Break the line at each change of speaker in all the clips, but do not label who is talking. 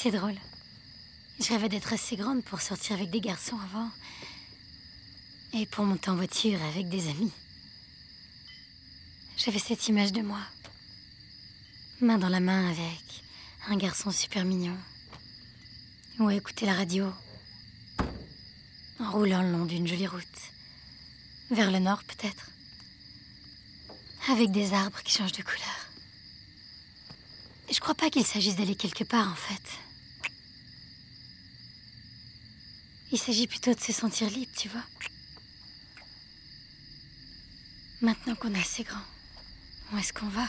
C'est drôle. Je rêvais d'être assez grande pour sortir avec des garçons avant. Et pour monter en voiture avec des amis. J'avais cette image de moi. Main dans la main avec un garçon super mignon. Ou à écouter la radio. En roulant le long d'une jolie route. Vers le nord peut-être. Avec des arbres qui changent de couleur. Je crois pas qu'il s'agisse d'aller quelque part en fait. Il s'agit plutôt de se sentir libre, tu vois. Maintenant qu'on est assez grand, où est-ce qu'on va?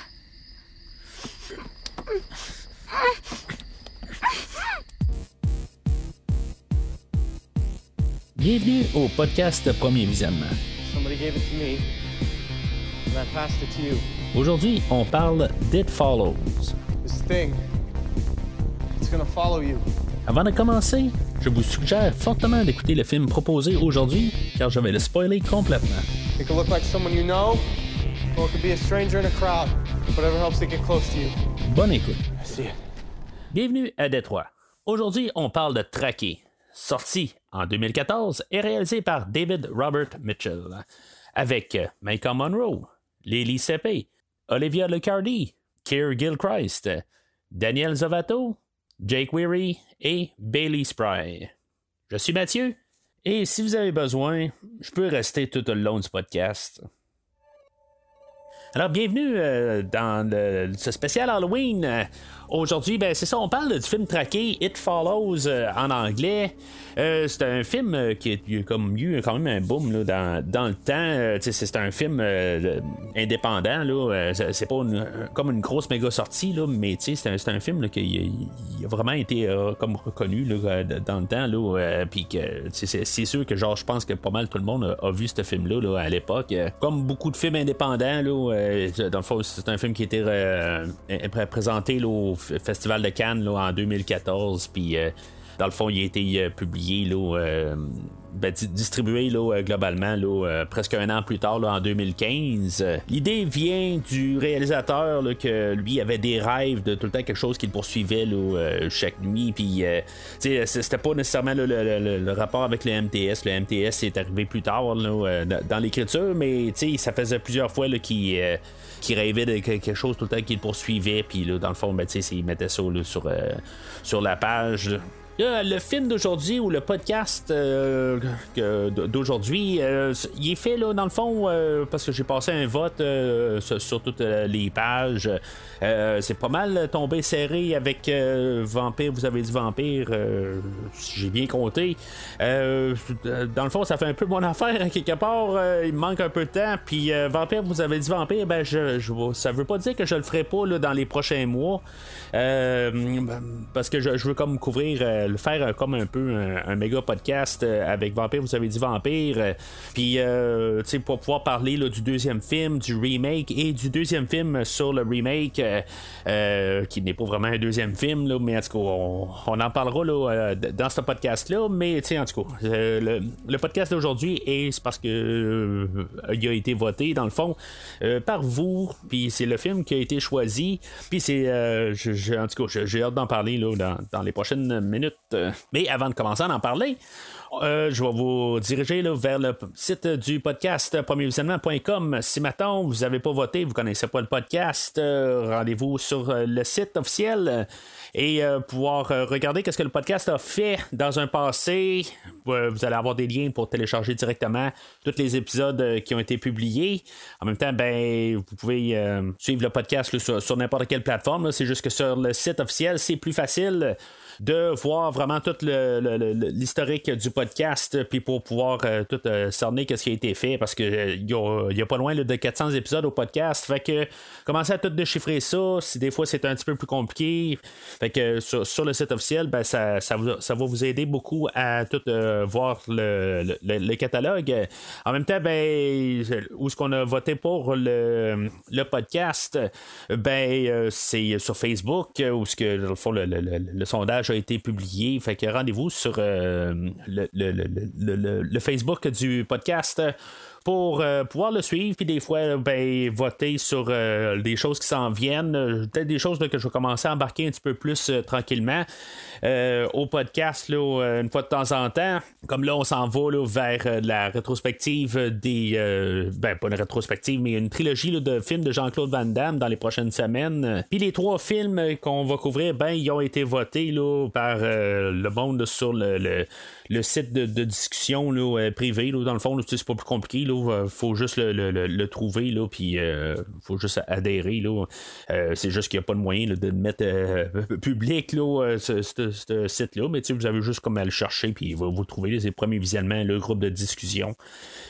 Bienvenue au podcast Premier Visionnement. Aujourd'hui, on parle d'It Follows.
This thing, it's gonna follow you.
Avant de commencer, je vous suggère fortement d'écouter le film proposé aujourd'hui, car je vais le spoiler complètement.
It could look like someone you know, or it could be a stranger in a crowd. Whatever helps it get close to you.
Bonne écoute. Bienvenue à Détroit. Aujourd'hui, on parle de Traqué, sorti en 2014 et réalisé par David Robert Mitchell, avec Malcolm Monroe, Lily Sepe, Olivia Lucardi, Keir Gilchrist, Daniel Zovato, Jake Weary et Bailey Spry. Je suis Mathieu et si vous avez besoin, je peux rester tout le long du podcast. Alors, bienvenue euh, dans ce spécial Halloween. Aujourd'hui, ben, c'est ça, on parle du film traqué It Follows euh, en anglais. Euh, c'est un film euh, qui a comme eu quand même un boom là, dans, dans le temps. Euh, c'est un film indépendant. Là. C'est- pas comme une grosse méga sortie, là, mais c'est un, film qui a vraiment été comme reconnu là, dans le temps. Là, c'est sûr que genre je pense que pas mal tout le monde a, vu ce film-là là, à l'époque. Comme beaucoup de films indépendants, là, dans le fond, c'est un film qui a été présenté au Festival de Cannes en 2014. Puis dans le fond, il a été publié distribué globalement presque un an plus tard en 2015. Euh, L'idée vient du réalisateur que lui avait des rêves de tout le temps quelque chose qu'il poursuivait euh, chaque nuit. Puis euh, c'était pas nécessairement le, rapport avec le MTS. Le MTS est arrivé plus tard euh, dans, l'écriture, mais ça faisait plusieurs fois qu'il rêvait de que- quelque chose tout le temps qu'il poursuivait. Puis là, dans le fond, ben, il mettait ça sur la page. Le film d'aujourd'hui ou le podcast euh, d'aujourd'hui, euh, il est fait là dans le fond euh, parce que j'ai passé un vote sur, toutes les pages. C'est pas mal tombé serré avec Vampire. Vous avez dit Vampire, si j'ai bien compté. Dans le fond, ça fait un peu mon affaire quelque part. il me manque un peu de temps. Puis Vampire, vous avez dit Vampire, ben je, je ça veut pas dire que je le ferai pas là, dans les prochains mois. Parce que je, je veux comme couvrir, le faire euh, comme un peu un, méga podcast euh, avec Vampire, vous avez dit Vampire. euh, puis, tu sais, pour pouvoir parler là, du deuxième film, du remake et du deuxième film sur le remake, qui n'est pas vraiment un deuxième film, là, mais en tout cas, on, on en parlera là, dans ce podcast-là. Mais, tu sais, en tout cas, le, le podcast d'aujourd'hui est parce que il a été voté, dans le fond, par vous. Puis, c'est le film qui a été choisi. Puis, c'est, en tout cas, j'ai hâte d'en parler là, dans, dans les prochaines minutes. Mais avant de commencer à en parler, euh, je vais vous diriger vers le site du podcast premiervisionnement.com. Si maintenant vous n'avez pas voté, vous ne connaissez pas le podcast, euh, rendez-vous sur euh, le site officiel et pouvoir regarder qu'est-ce que le podcast a fait dans un passé. Vous allez avoir des liens pour télécharger directement tous les épisodes qui ont été publiés. En même temps, ben, vous pouvez suivre le podcast sur, n'importe quelle plateforme. C'est juste que sur le site officiel, c'est plus facile de voir vraiment tout l'historique du podcast, puis pour pouvoir euh, tout euh, cerner ce qui a été fait, parce que euh, il y, a, y a pas loin de 400 épisodes au podcast. Fait que commencer à tout déchiffrer ça, si des fois c'est un petit peu plus compliqué. Fait que sur, le site officiel, ben, ça, ça, ça va vous aider beaucoup à tout voir le, le- catalogue. En même temps, ben, où est-ce qu'on a voté pour le, podcast, ben, c'est sur Facebook, où ce que, le- le sondage a été publié. Fait que rendez-vous sur euh, le, le- Facebook du podcast pour pouvoir le suivre, puis des fois, ben, voter sur des choses qui s'en viennent, peut-être des choses que je vais commencer à embarquer un petit peu plus tranquillement au podcast là, une fois de temps en temps. Comme là, on s'en va vers la rétrospective des. ben, pas une rétrospective, mais une trilogie de films de Jean-Claude Van Damme dans les prochaines semaines. Puis les trois films qu'on va couvrir, ben, ils ont été votés là, par le monde sur le le site de, discussion là, euh, privé. Là, dans le fond, c'est pas plus compliqué. Il euh, faut juste le, trouver, là, puis euh, faut juste adhérer. Là. c'est juste qu'il n'y a pas de moyen de mettre public, ce, site-là. Mais vous avez juste comme à le chercher, puis vous, trouvez les premiers visionnements, le groupe de discussion.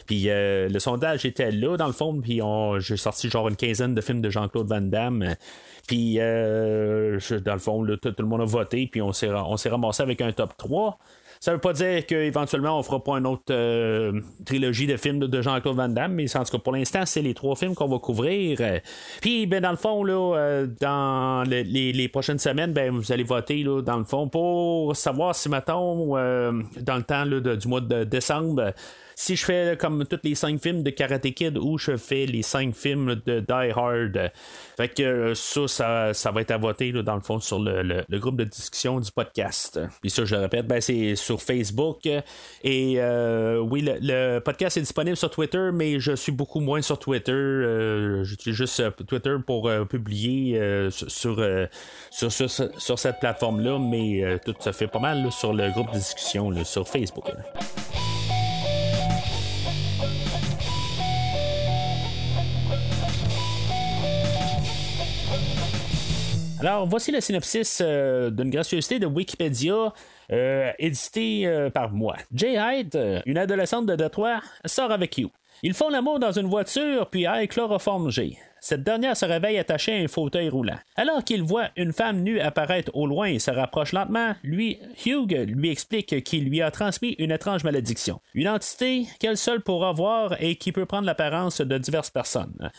Puis le sondage était là, dans le fond, puis j'ai sorti genre une quinzaine de films de Jean-Claude Van Damme. Puis, dans le fond, tout, le monde a voté, puis on s'est ramassé avec un top 3. Ça veut pas dire qu'éventuellement on fera pas une autre euh, trilogie de films de, Jean-Claude Van Damme, mais en tout cas pour l'instant, c'est les trois films qu'on va couvrir. Puis ben dans le fond, là, euh, dans les, prochaines semaines, ben vous allez voter là, dans le fond pour savoir si mettons euh, dans le temps du mois de décembre si je fais comme tous les cinq films de Karate Kid ou je fais les cinq films de Die Hard. Fait que euh, ça, ça, va être à voter dans le fond sur le, groupe de discussion du podcast. Puis ça, je le répète, ben, c'est sur Facebook. Et euh, oui, le, podcast est disponible sur Twitter, mais je suis beaucoup moins sur Twitter. Euh, j'utilise juste Twitter pour publier sur, sur, sur, cette plateforme-là, mais tout se fait pas mal sur le groupe de discussion sur Facebook. Alors, voici le synopsis euh, d'une gracieuseté de Wikipédia. Euh, édité euh, par moi. Jay Hyde, une adolescente de Detroit, sort avec You. Ils font l'amour dans une voiture, puis Hyde chloroforme G. Cette dernière se réveille attachée à un fauteuil roulant. Alors qu'il voit une femme nue apparaître au loin et se rapproche lentement, lui, Hugh lui explique qu'il lui a transmis une étrange malédiction. Une entité qu'elle seule pourra voir et qui peut prendre l'apparence de diverses personnes.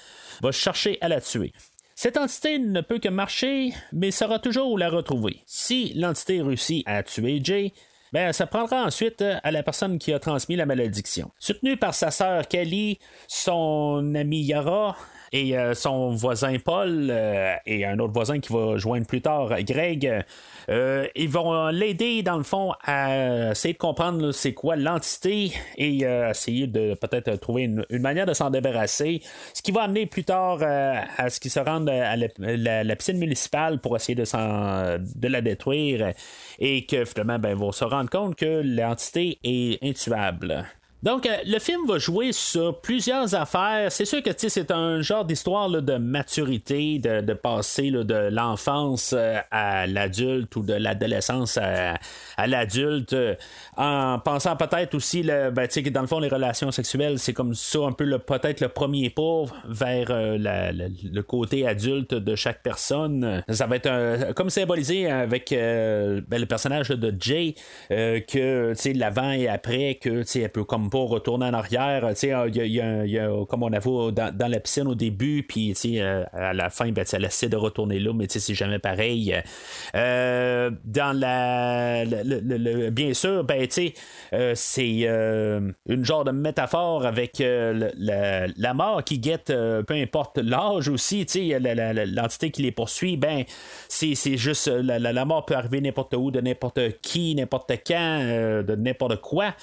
Va chercher à la tuer. Cette entité ne peut que marcher, mais saura toujours la retrouver. Si l'entité réussit à tuer Jay, ben, ça prendra ensuite à la personne qui a transmis la malédiction. Soutenu par sa sœur Kelly, son ami Yara, et euh, son voisin Paul euh, et un autre voisin qui va joindre plus tard, Greg, euh, ils vont l'aider dans le fond à essayer de comprendre c'est quoi l'entité et essayer de peut-être trouver une, manière de s'en débarrasser. Ce qui va amener plus tard à ce qu'ils se rendent à la, piscine municipale pour essayer de, de la détruire et que finalement ben, ils vont se rendre compte que l'entité est intuable. Donc, euh, le film va jouer sur plusieurs affaires. C'est sûr que c'est un genre d'histoire de maturité, de, passer de l'enfance euh, à l'adulte ou de l'adolescence à, l'adulte, euh, en pensant peut-être aussi le, ben, que dans le fond, les relations sexuelles, c'est comme ça un peu peut-être le premier pas vers le côté adulte de chaque personne. Ça va être comme symbolisé avec ben, le personnage de Jay, que l'avant et après, que elle peut comme pas retourner en arrière. comme on a vu dans, la piscine au début, puis euh, à la fin, ben, elle essaie de retourner là, mais c'est jamais pareil. Euh, dans la. bien sûr, ben, euh, c'est une genre de métaphore avec la, mort qui guette, peu importe l'âge aussi, l'entité qui les poursuit, ben, c'est juste la, mort peut arriver n'importe où, de n'importe qui, n'importe quand, de n'importe quoi.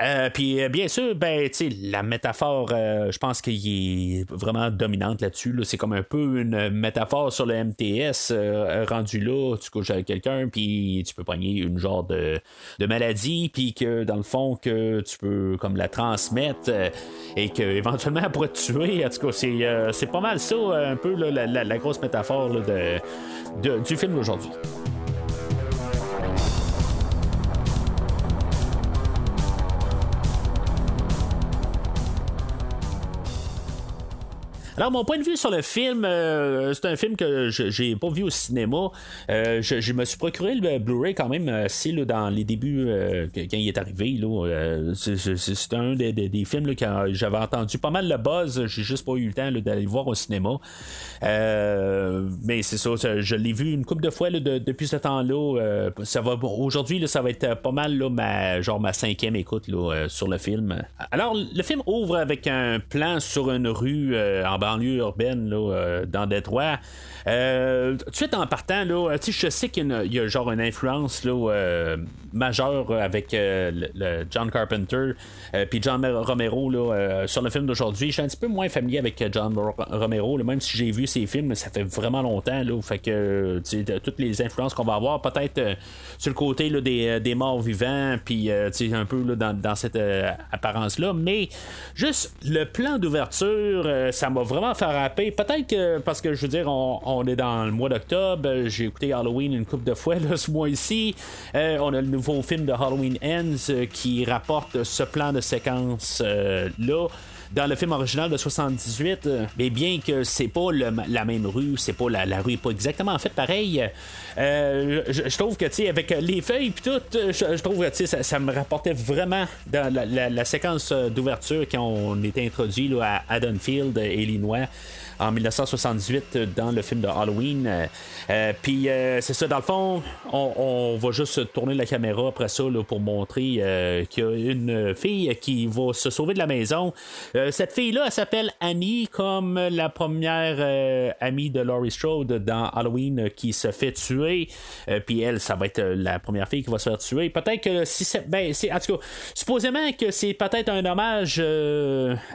Euh, puis euh, bien sûr, ben, la métaphore, euh, je pense qu'il est vraiment dominante là-dessus. C'est comme un peu une métaphore sur le MTS rendu là. Tu couches avec quelqu'un, puis tu peux pogner une genre de, maladie, puis que dans le fond, que tu peux comme la transmettre et que éventuellement elle pourrait te tuer. En tout cas, c'est, pas mal ça, un peu la, grosse métaphore de, du film d'aujourd'hui. Alors, mon point de vue sur le film, c'est un film que j'ai pas vu au cinéma. Je, me suis procuré le Blu-ray quand même assez dans les débuts quand il est arrivé. c'est un des, films que j'avais entendu pas mal le buzz. J'ai juste pas eu le temps d'aller voir au cinéma. mais c'est ça, je l'ai vu une couple de fois depuis ce temps-là. aujourd'hui, ça va être pas mal ma, genre ma cinquième écoute sur le film. Alors, le film ouvre avec un plan sur une rue euh, en banlieue urbaine là, euh, dans Détroit. Euh, de suite en partant, là, je sais qu'il y, a genre une influence là, majeure avec le, John Carpenter puis John Romero là, sur le film d'aujourd'hui. Je suis un petit peu moins familier avec John Romero, même si j'ai vu ses films, ça fait vraiment longtemps. Là, fait que toutes les influences qu'on va avoir, peut-être sur le côté des, des, morts vivants, puis un peu dans, cette apparence-là. Mais juste le plan d'ouverture, euh, ça m'a vraiment fait rapper. Peut-être que parce que je veux dire, on, est dans le mois d'octobre, j'ai écouté Halloween une couple de fois ce mois-ci. Euh, on a le nouveau film de Halloween Ends euh, qui rapporte ce plan de séquence là dans le film original de 78, mais bien que c'est pas la même rue, c'est pas la, rue est pas exactement faite pareil. je, trouve que tu avec les feuilles puis tout, je, trouve que ça, ça me rapportait vraiment dans la, séquence d'ouverture quand on était introduit à Haddonfield, Illinois en 1978 dans le film de Halloween. Euh, euh, puis euh, c'est ça, dans le fond, on, va juste tourner la caméra après ça pour montrer qu'il y a une fille qui va se sauver de la maison. cette fille-là, elle s'appelle Annie, comme la première amie de Laurie Strode dans Halloween qui se fait tuer. puis elle, ça va être la première fille qui va se faire tuer. Peut-être que si c'est. Ben, c'est, en tout cas, supposément que c'est peut-être un hommage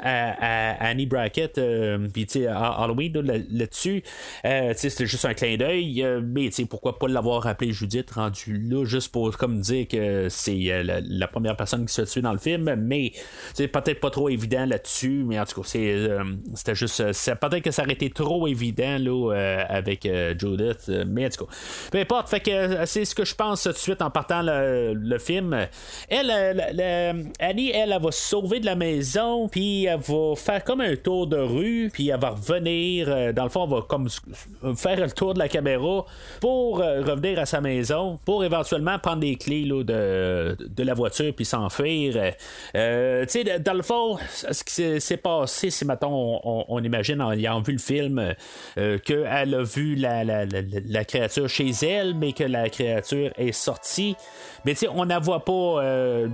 à, Annie Brackett. puis tu sais, Halloween là-dessus. Euh, c'était juste un clin d'œil, euh, mais pourquoi pas l'avoir appelé Judith rendu là, juste pour comme dire que c'est euh, la, première personne qui se tue dans le film, mais c'est peut-être pas trop évident là-dessus, mais en tout cas, c'était juste. peut-être que ça aurait été trop évident là, avec Judith, mais en tout cas, peu importe, fait que c'est ce que je pense tout de suite en partant le, film. Elle, Annie, elle, elle, va se sauver de la maison, puis elle va faire comme un tour de rue, puis elle va revenir euh, dans le fond, on va comme faire le tour de la caméra pour euh, revenir à sa maison, pour éventuellement prendre les clés de, de la voiture puis s'enfuir. Euh, tu sais, dans le fond, ce qui s'est passé, si maintenant on, imagine en ayant vu le film qu'elle a vu la, la, créature chez elle, mais que la créature est sortie. Mais tu on la voit pas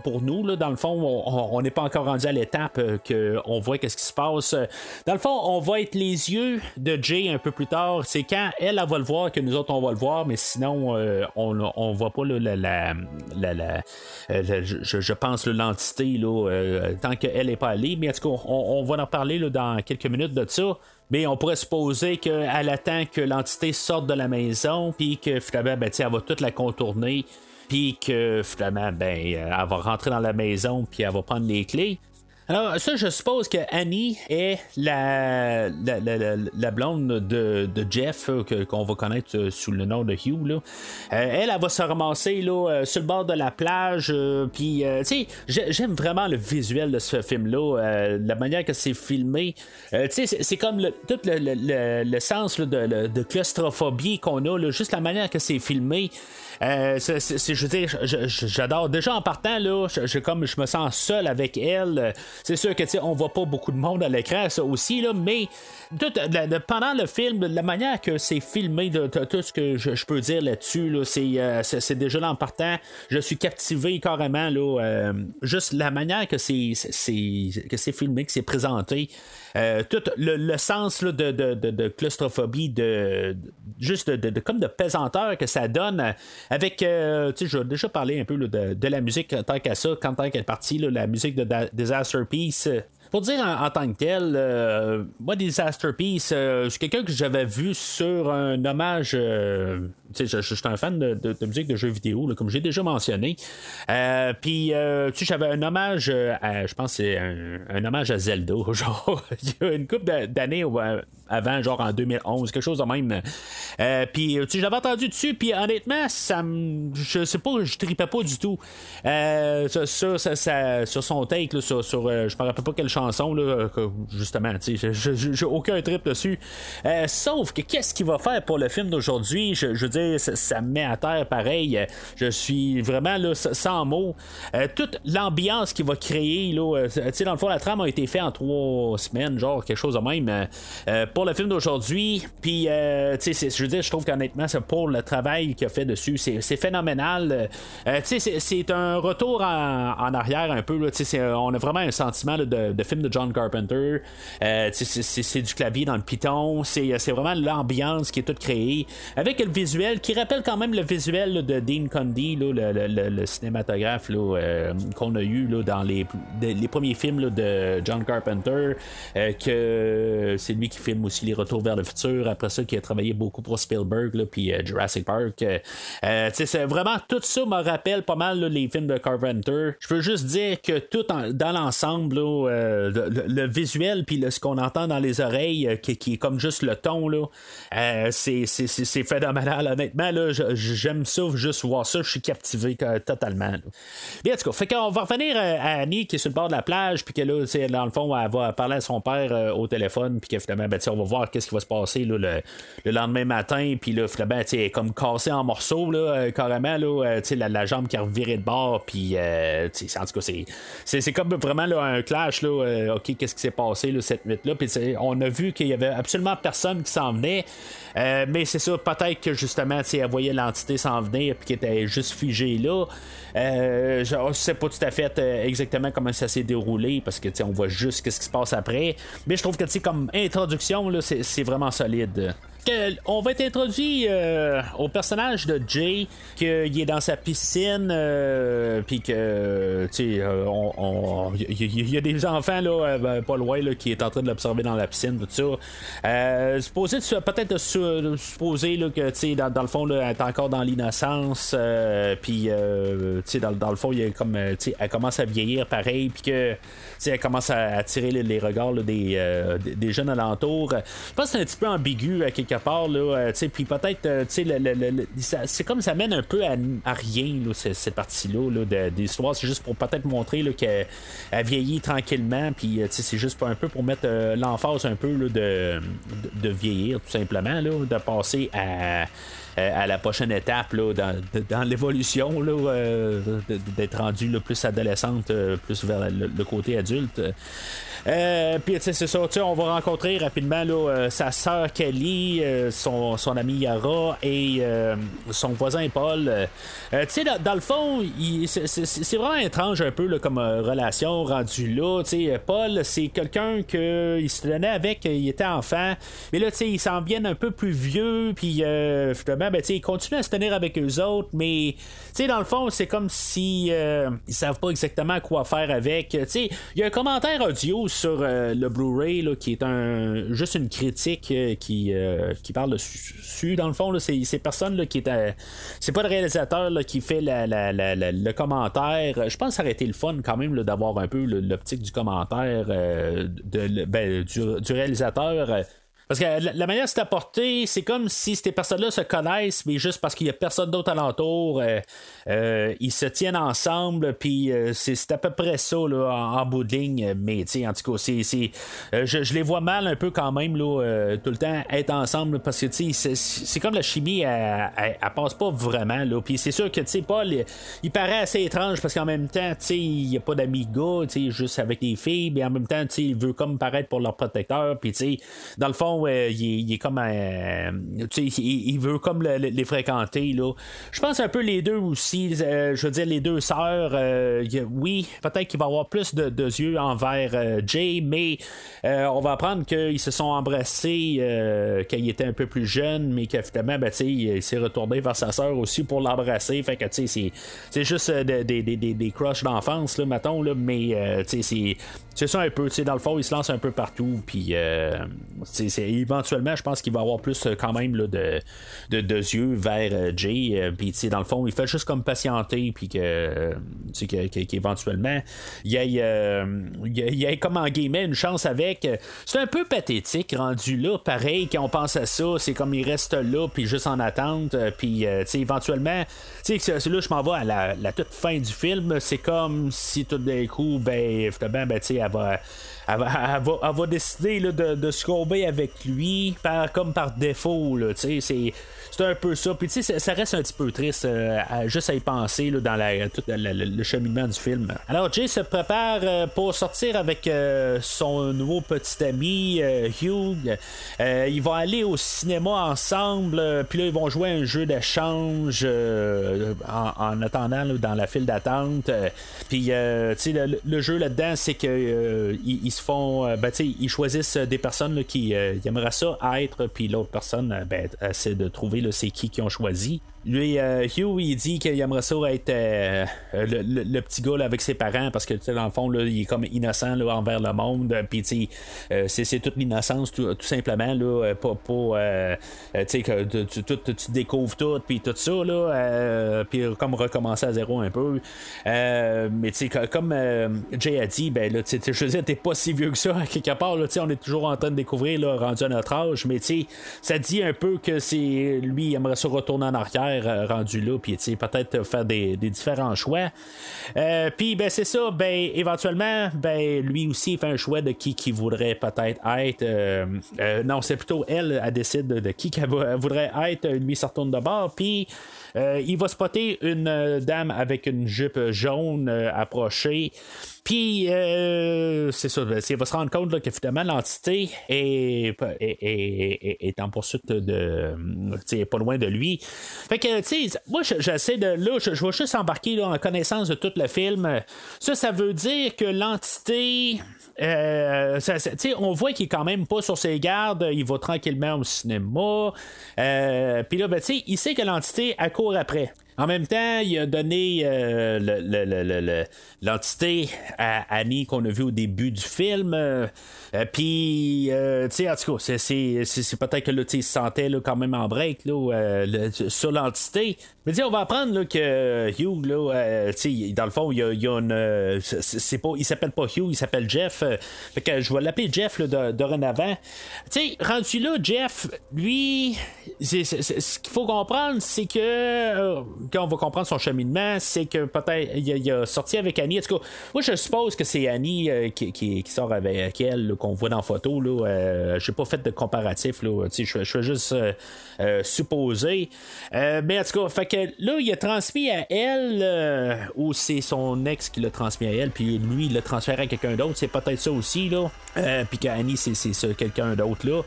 pour nous, là, dans le fond, on n'est pas encore rendu à l'étape qu'on voit qu'est-ce qui se passe. Dans le fond, on va être les yeux de Jay un peu plus tard, c'est quand elle, va le voir que nous autres, on va le voir, mais sinon, euh, on voit pas la, la, euh, je, pense l'entité là, euh, tant qu'elle n'est pas allée. Mais en tout cas, on, va en parler dans quelques minutes de ça. Mais on pourrait supposer qu'elle attend que l'entité sorte de la maison, puis que finalement, ben, elle va toute la contourner, puis que finalement, ben, elle va rentrer dans la maison, puis elle va prendre les clés. Alors, ça, je suppose que Annie est la, la, blonde de, Jeff, euh, qu'on va connaître euh, sous le nom de Hugh. Là. Euh, elle, elle va se ramasser là, sur le bord de la plage. Puis, tu sais, j'aime vraiment le visuel de ce film-là, la manière que c'est filmé. tu sais, c'est comme tout le, sens de, de, claustrophobie qu'on a, là, juste la manière que c'est filmé. C'est, je veux dire, j'adore. Déjà en partant, là, je, comme je me sens seul avec elle. C'est sûr que on voit pas beaucoup de monde à l'écran, ça aussi, là, mais pendant le film, la manière que c'est filmé, de, tout ce que je, peux dire là-dessus, là, euh, c'est, déjà là en partant. Je suis captivé carrément, là, euh, juste la manière que c'est, que c'est filmé, que c'est présenté. Euh, tout le, sens de, de, claustrophobie, de, juste de, comme de pesanteur que ça donne avec, tu sais, j'ai déjà parlé un peu de, la musique tant qu'à ça, quand tant qu'elle est partie, la musique de Disaster Peace. Pour dire en, tant que tel, euh, moi, Disaster Peace, euh, je quelqu'un que j'avais vu sur un hommage je, suis un fan de, musique de jeux vidéo, comme j'ai déjà mentionné. Euh, puis, euh, tu sais, j'avais un hommage à, je pense c'est un, hommage à Zelda, genre, il y a une couple d'années avant, genre en 2011, quelque chose de même. Euh, puis, tu sais, j'avais entendu dessus, puis honnêtement, ça me, je sais pas, je tripais pas du tout sur, sur, son take, sur, je me rappelle pas quelle chanson là, justement, j'ai aucun trip dessus. sauf que qu'est-ce qu'il va faire pour le film d'aujourd'hui? Je, veux dire, ça, me met à terre pareil. Je suis vraiment là, sans mots. toute l'ambiance qu'il va créer, là, dans le fond, la trame a été faite en trois semaines, genre quelque chose de même, le film d'aujourd'hui. Puis, je veux dire, je trouve qu'honnêtement, c'est pour le travail qu'il a fait dessus, c'est phénoménal. c'est un retour en, arrière un peu. Là, on a vraiment un sentiment de, film de John Carpenter. Euh, c'est du clavier dans le piton. C'est vraiment l'ambiance qui est toute créée. Avec le visuel qui rappelle quand même le visuel de Dean Condy, le, cinématographe euh, qu'on a eu dans les, les premiers films de John Carpenter. Euh, que c'est lui qui filme aussi Les Retours vers le futur. Après ça, qui a travaillé beaucoup pour Spielberg puis Jurassic Park. c'est vraiment tout ça me rappelle pas mal les films de Carpenter. Je veux juste dire que tout dans l'ensemble, euh, le, visuel puis ce qu'on entend dans les oreilles, euh, qui, est comme juste le ton, là, euh, c'est, phénoménal. Honnêtement, là, j'aime ça, juste voir ça, je suis captivé totalement. Bien, en tout cas, fait qu'on va revenir à Annie qui est sur le bord de la plage, puis que là, dans le fond, elle va parler à son père au téléphone, puis que finalement, ben, on va voir qu'est-ce qui va se passer le, lendemain matin, puis là, elle est comme cassée en morceaux, là, carrément, là, la, la jambe qui a reviré de bord, puis en tout cas, c'est comme vraiment là, un clash. Là, euh, OK, qu'est-ce qui s'est passé là, cette nuit-là? Puis on a vu qu'il y avait absolument personne qui s'en venait. Euh, mais c'est ça, peut-être que justement, elle voyait l'entité s'en venir puis qu'elle était juste figée là. Euh, je ne sais pas tout à fait exactement comment ça s'est déroulé parce que on voit juste ce qui se passe après. Mais je trouve que comme introduction, c'est vraiment solide on va être introduit euh, au personnage de Jay, qu'il est dans sa piscine, euh, puis que, tu sais, euh, il y, a des enfants là, ben, pas loin là, qui est en train de l'observer dans la piscine, tout ça. supposé, peut-être supposer là, que, tu sais, dans, le fond, là, elle est encore dans l'innocence, puis, tu sais, dans, le fond, il comme, elle commence à vieillir pareil, puis que, elle commence à attirer les, regards des, des, jeunes alentours. Je pense que c'est un petit peu ambigu à quelque part, là, euh, puis peut-être, euh, c'est comme ça mène un peu à, rien, là, cette, partie-là là, d'histoire. C'est juste pour peut-être montrer qu'elle vieillit tranquillement, puis euh, c'est juste un peu pour mettre l'emphase un peu là, de, de, vieillir, tout simplement, là, de passer à à la prochaine étape là, dans, l'évolution d'être rendu plus adolescente, plus vers le côté adulte. Euh, puis c'est ça, on va rencontrer rapidement là, euh, sa sœur Kelly, euh, son, son ami Yara et son voisin Paul. tu sais, dans, le fond, c'est vraiment étrange un peu là, comme relation rendue là. Paul, c'est quelqu'un que il se tenait avec, il était enfant, mais là, tu sais, ils s'en viennent un peu plus vieux, puis finalement, ben, il continue à se tenir avec eux autres, mais tu sais, dans le fond, c'est comme si ils savent pas exactement quoi faire avec. Tu sais, il y a un commentaire audio sur euh, le Blu-ray qui est un juste une critique euh, qui, euh, qui parle dessus dans le fond c'est ces là, qui est c'est pas le réalisateur qui fait le commentaire. Je pense que ça aurait été le fun quand même d'avoir un peu l'optique du commentaire de, ben, du, réalisateur parce que la, manière c'est apporté, c'est comme si ces personnes-là se connaissent, mais juste parce qu'il n'y a personne d'autre alentour, euh, euh, ils se tiennent ensemble, puis euh, c'est à peu près ça là, en, bout de ligne. Mais en tout cas, c'est, je, les vois mal un peu quand même là, tout le temps être ensemble, parce que c'est, comme la chimie, elle, elle, passe pas vraiment. Là. Puis c'est sûr que Paul, il, il paraît assez étrange parce qu'en même temps, il n'y a pas d'amis gars, juste avec des filles, mais en même temps, il veut comme paraître pour leur protecteur, puis dans le fond, il, est, comme euh, il, veut comme les fréquenter là. Je pense un peu les deux aussi, euh, je veux dire les deux sœurs. Euh, oui, peut-être qu'il va avoir plus de, yeux envers Jay, mais on va apprendre qu'ils se sont embrassés quand il était un peu plus jeune, mais qu'effectivement, ben, il s'est retourné vers sa sœur aussi pour l'embrasser. Fait que c'est, c'est juste des, des, des, crushs d'enfance, là, mettons, là, mais c'est c'est ça un peu, dans le fond, il se lance un peu partout, puis euh, éventuellement, je pense qu'il va avoir plus euh, quand même là, de, de, yeux vers euh, Jay, euh, puis dans le fond, il fait juste comme patienter, puis que, qu'éventuellement, il y ait, comme en guillemets une chance avec. C'est un peu pathétique rendu là, pareil, quand on pense à ça, c'est comme il reste là, puis juste en attente, puis éventuellement, tu sais, là, je m'en vais à la, toute fin du film, c'est comme si tout d'un coup, ben, ben, tu sais, elle va elle, va, décider de, de, se avec lui par, comme par défaut. C'est un peu ça. Puis sais, ça reste un petit peu triste euh, juste à y penser là, dans la, tout le cheminement du film. Alors Jay se prépare euh, pour sortir avec euh, son nouveau petit ami Hugh. ils vont aller au cinéma ensemble. Puis là, ils vont jouer un jeu d'échange en, attendant dans la file d'attente. Puis sais, le, jeu là-dedans, c'est que ils, se font, ben, tu sais, ils choisissent des personnes qui aimeraient ça être, puis l'autre personne, ben, essaie de trouver c'est qui qui ont choisi. Lui, euh, Hugh, il dit qu'il aimerait ça être euh, le, petit gars avec ses parents parce que, dans le fond, là, il est comme innocent là, envers le monde. Puis, euh, c'est, toute l'innocence, tout, simplement. Là, pas, que tu, tu, découvres tout, puis tout ça. Là, puis, comme recommencer à zéro un peu. mais, tu sais, comme Jay a dit, ben, là, je veux dire, t'es pas si vieux que ça, quelque part. Là, on est toujours en train de découvrir, là, rendu à notre âge. Mais, tu sais, ça dit un peu que c'est lui, il aimerait se retourner en arrière euh, rendu là, puis peut-être faire des, différents choix. Euh, puis ben c'est ça, ben éventuellement, ben lui aussi fait un choix de qui qui voudrait peut-être être. Euh, non, c'est plutôt elle, elle décide de, qui qu'elle voudrait être. Lui se retourne de bord, puis il va spotter une dame avec une jupe jaune approchée. Puis, euh, c'est ça, il va se rendre compte là, que finalement l'entité est, est, en poursuite de. pas loin de lui. Fait que, tu sais, moi, j'essaie de. Là, je, vais juste embarquer là, en connaissance de tout le film. Ça, ça veut dire que l'entité. Euh, on voit qu'il est quand même pas sur ses gardes, il va tranquillement au cinéma. Euh, Puis là, ben, il sait que l'entité accourt après. En même temps, il a donné euh, l'entité à Annie qu'on a vu au début du film. Euh, euh, puis, tu sais, en tout cas, c'est peut-être que là, il se sentait quand même en break sur l'entité. On va apprendre que Hugh, là, dans le fond, il y a, une. c'est pas, il s'appelle pas Hugh, il s'appelle Jeff. fait que je vais l'appeler Jeff dorénavant. Tu sais, rendu là, Jeff, lui, ce qu'il faut comprendre, c'est que quand on va comprendre son cheminement, c'est que peut-être il, a sorti avec Annie. En tout cas, moi je suppose que c'est Annie euh, qui, sort avec elle, qu'on voit dans la photo. Là, euh, j'ai pas fait de comparatif. Là, je, je fais juste euh, supposer. mais en tout cas, fait que là, il a transmis à elle, ou c'est son ex qui l'a transmis à elle, puis lui, il l'a transféré à quelqu'un d'autre. C'est peut-être ça aussi. là puis qu'Annie, c'est, c'est quelqu'un d'autre. là.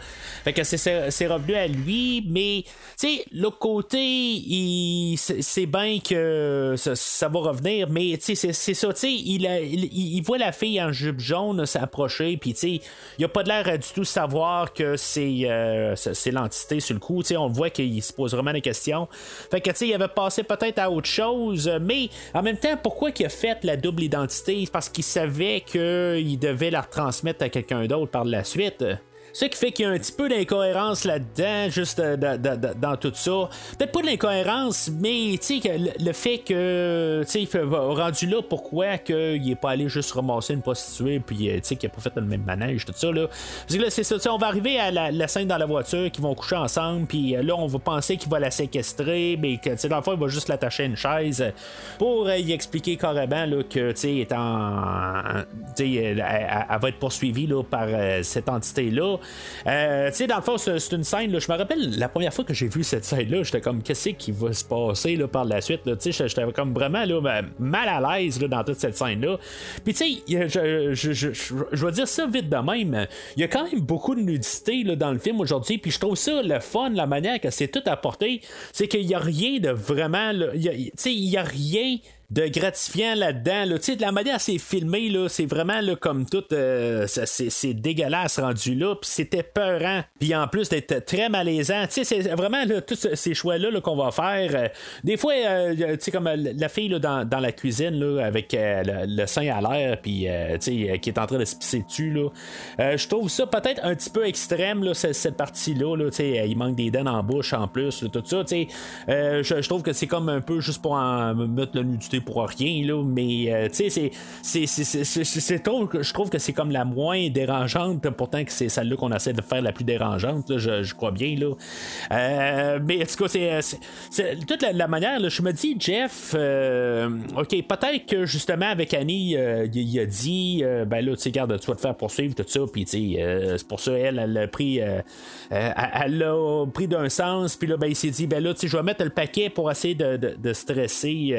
Fait que c'est, revenu à lui, mais tu sais, l'autre côté, il, c'est bien que ça, va revenir, mais c'est ça, tu il, il, voit la fille en jupe jaune s'approcher, puis il a pas l'air du tout savoir que c'est euh, l'entité sur le coup, on voit qu'il se pose vraiment des questions. Fait que il avait passé peut-être à autre chose, mais en même temps, pourquoi il a fait la double identité? Parce qu'il savait qu'il devait la transmettre à quelqu'un d'autre par la suite. Ce qui fait qu'il y a un petit peu d'incohérence là-dedans, juste euh, dans tout ça. Peut-être pas de l'incohérence, mais le, le fait que, rendu là, pourquoi qu'il est pas allé juste ramasser une prostituée, puis euh, qu'il a pas fait le même manège, tout ça, là. Parce que là, c'est ça, on va arriver à la, scène dans la voiture, qui vont coucher ensemble, puis euh, là, on va penser qu'il va la séquestrer, mais que, dans le fond, il va juste l'attacher à une chaise pour y expliquer carrément, là, que, tu sais, en. tu sais, elle, va être poursuivie, là, par cette entité-là. Euh, tu sais, dans le fond, c'est une scène, là, je me rappelle la première fois que j'ai vu cette scène-là, j'étais comme, qu'est-ce qui va se passer là, par la suite? Tu sais, j'étais comme vraiment mal à l'aise dans toute cette scène-là. Puis, tu sais, je, je, je, je, vais dire ça vite de même. Il y a quand même beaucoup de nudité là, dans le film aujourd'hui, puis je trouve ça le fun, la manière que c'est tout apporté, c'est qu'il n'y a rien de vraiment. Tu sais, il n'y a rien de gratifiant là-dedans. Là. De la manière c'est filmé, là, c'est vraiment là, comme tout, euh, c'est, dégueulasse rendu là, puis c'était peurant. Puis en plus d'être très malaisant, c'est vraiment là, tous ces choix-là qu'on va faire. Euh, des fois, euh, tu sais, comme la fille là, dans, dans, la cuisine là, avec le, sein à l'air, puis qui est en train de se pisser dessus, là. je trouve ça peut-être un petit peu extrême, là, cette, partie-là. Là, il manque des dents en bouche en plus, tout ça. Je, je trouve que c'est comme un peu juste pour en mettre le nudité pour rien, là, mais tu sais, c'est je trouve que c'est comme la moins dérangeante, pourtant que c'est celle-là qu'on essaie de faire la plus dérangeante, je, crois bien, là. mais en tout cas, c'est toute la, manière, je me dis, Jeff, ok, peut-être que justement avec Annie, il, a dit, ben là, tu sais, garde, tu vas te faire poursuivre, tout ça, puis tu sais, c'est pour ça, elle, elle a pris, elle l'a pris d'un sens, puis là, ben, il s'est dit, ben là, tu sais, je vais mettre le paquet pour essayer de, de, stresser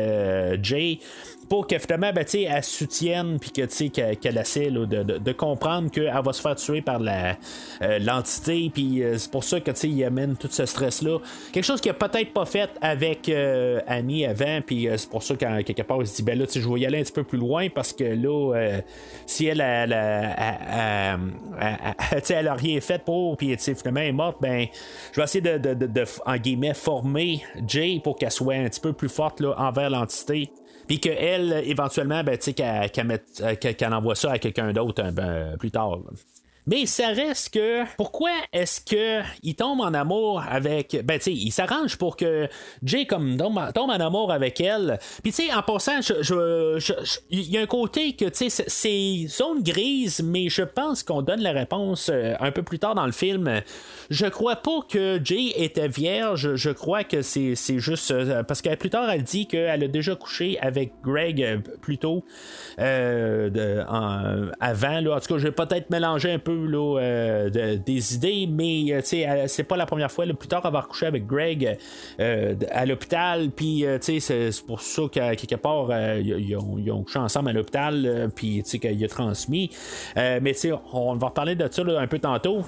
Pour que finalement, ben, elle soutienne, puis que, qu'elle, essaie de, comprendre qu'elle va se faire tuer par euh, l'entité, puis euh, c'est pour ça que il amène tout ce stress-là. Quelque chose qu'il a peut-être pas fait avec euh, Annie avant, puis c'est pour ça qu'à quelque part, il se dit, ben là, je vais y aller un petit peu plus loin, parce que là, si elle, elle, elle, a rien fait pour, puis finalement, elle est morte, ben, je vais essayer de, en former Jay pour qu'elle soit un petit peu plus forte là, envers l'entité. Puis qu'elle, éventuellement, ben, euh, qu'elle envoie ça à quelqu'un d'autre ben, plus tard. Mais ça reste que pourquoi est-ce que il tombe en amour avec ben tu sais il s'arrange pour que Jay comme tombe, en amour avec elle. Puis tu sais en passant il y a un côté que tu sais c'est zone grise mais je pense qu'on donne la réponse euh, un peu plus tard dans le film. Je crois pas que Jay était vierge, je crois que c'est juste euh, parce que plus tard elle dit qu'elle a déjà couché avec Greg euh, plus tôt avant là en tout cas je vais peut-être mélanger un peu euh, des idées, mais euh, c'est pas la première fois. plus tard, avoir couché avec Greg euh, à l'hôpital, puis c'est pour ça qu'à quelque part, ils ont, couché ensemble à l'hôpital, puis qu'il a transmis. mais on va reparler de ça un peu tantôt.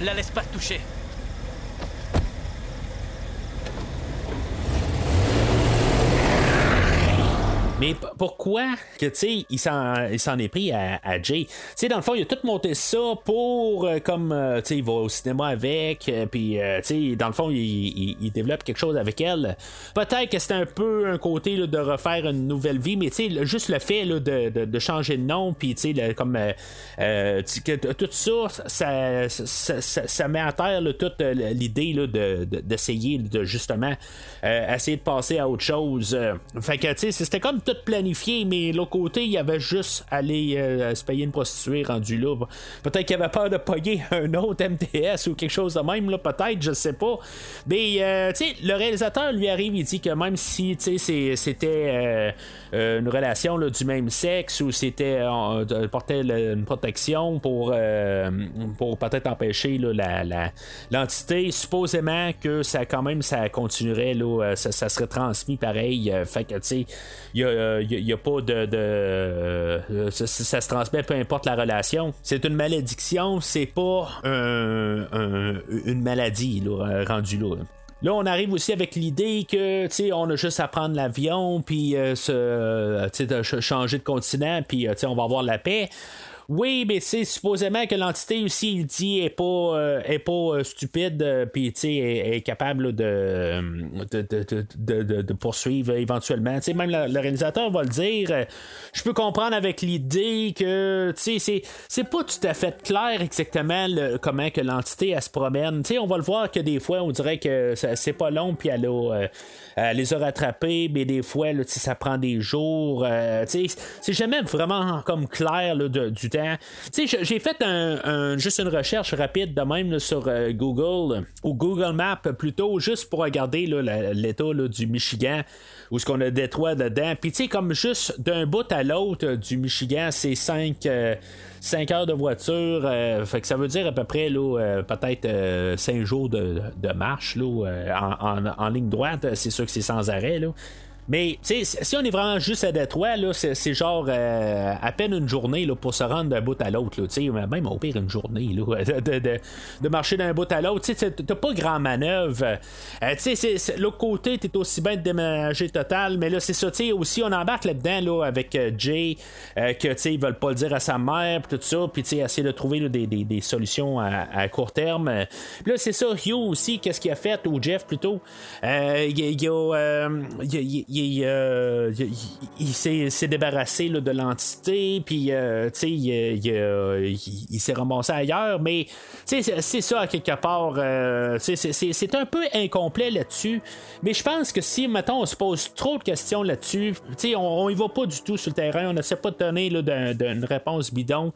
La laisse pas toucher.
Mais pourquoi que tu sais, il s'en est pris à, Jay? Tu sais, dans le fond, il a tout monté ça pour euh, comme euh, tu sais, il va au cinéma avec, euh, puis tu sais, dans le fond, il, développe quelque chose avec elle. Peut-être que c'est un peu un côté de refaire une nouvelle vie, mais tu sais, juste le fait de, changer de nom, puis tu sais, comme tout ça ça, ça, met à terre toute l'idée d'essayer de, justement essayer de passer à autre chose. fait que tu sais, c'était comme tout planifié, mais l'autre côté, il y avait juste aller euh, se payer une prostituée rendue là. Peut-être qu'il avait peur de payer un autre MTS ou quelque chose de même, là, peut-être, je sais pas. Mais, euh, tu sais, le réalisateur lui arrive, il dit que même si, tu sais, c'était euh, une relation du même sexe ou c'était portait une protection pour, pour peut-être empêcher l'entité, supposément que ça, quand même, ça continuerait, là, ça, ça serait transmis pareil. fait que, tu sais, il n'y a, pas de. Euh, ça, se transmet peu importe la relation. C'est une malédiction, c'est pas une maladie rendue là. Là, on arrive aussi avec l'idée que, tu on a juste à prendre l'avion, puis euh, se, changer de continent, puis, on va avoir la paix. Oui, mais c'est supposément que l'entité aussi, il dit, est pas, euh, est pas euh, stupide, euh, puis est, est capable de, de, de, poursuivre éventuellement. sais même le, réalisateur va le dire. Je peux comprendre avec l'idée que c'est, c'est pas tout à fait clair exactement comment que l'entité elle se promène. sais on va le voir que des fois, on dirait que c'est pas long, puis elle les a rattrapés, mais des fois, là, ça prend des jours. c'est jamais vraiment comme clair là, du temps j'ai fait juste une recherche rapide de même sur euh, Google, ou Google Maps plutôt, juste pour regarder l'état du Michigan, où ce qu'on a Détroit dedans. Puis, tu sais, comme juste d'un bout à l'autre du Michigan, c'est 5 euh, heures de voiture. Euh, ça veut dire à peu près peut-être 5 jours de, marche en, ligne droite. C'est sûr que c'est sans arrêt. Mais si on est vraiment juste à Détroit, là, c'est, genre euh, à peine une journée là, pour se rendre d'un bout à l'autre. Là, même au pire une journée là, de, de, de, marcher d'un bout à l'autre. T'as pas grand manœuvre. Euh, l'autre côté, t'es aussi bien de déménager total. Mais là, c'est ça. Aussi, on embarque là-dedans là, avec euh, Jay, euh, que ils veulent pas le dire à sa mère, tout ça. Puis essayer de trouver des, des, des, solutions à, à, court terme. Puis là, c'est ça. Hugh aussi, qu'est-ce qu'il a fait, ou Jeff plutôt. Il y a il, il, s'est débarrassé de l'entité, puis il, s'est ramassé ailleurs, mais c'est ça, quelque part. c'est un peu incomplet là-dessus, mais je pense que si, maintenant on se pose trop de questions là-dessus, on, on y va pas du tout sur le terrain, on ne sait pas donner d'une réponse bidon.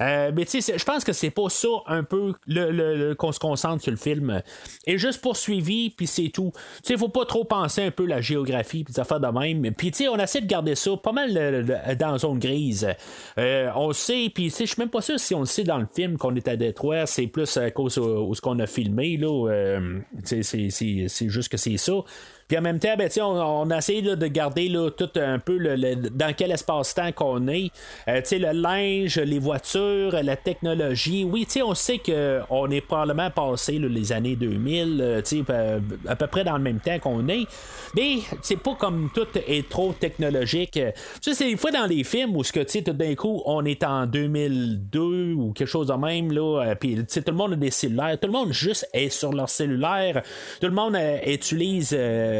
Euh, mais tu sais, je pense que c'est pas ça un peu le, qu'on se concentre sur le film. Et juste poursuivi, puis c'est tout. Tu sais, faut pas trop penser un peu la géographie, puis des affaires de même. Puis tu sais, on essaie de garder ça pas mal dans la zone grise. Euh, on sait, puis tu sais, je suis même pas sûr si on le sait dans le film qu'on est à Détroit, c'est plus à cause de ce qu'on a filmé, là. Euh, c'est juste que c'est ça. Puis en même temps, ben, on, on a essayé de garder là, tout un peu le, dans quel espace-temps qu'on est. Euh, le linge, les voitures, la technologie. Oui, on sait qu'on est probablement passé les années 2000, euh, euh, à peu près dans le même temps qu'on est. Mais c'est pas comme tout est trop technologique. Tu c'est des fois dans les films où ce que tout d'un coup on est en 2002 ou quelque chose de même là, puis tout le monde a des cellulaires, tout le monde juste est sur leur cellulaire, tout le monde utilise euh,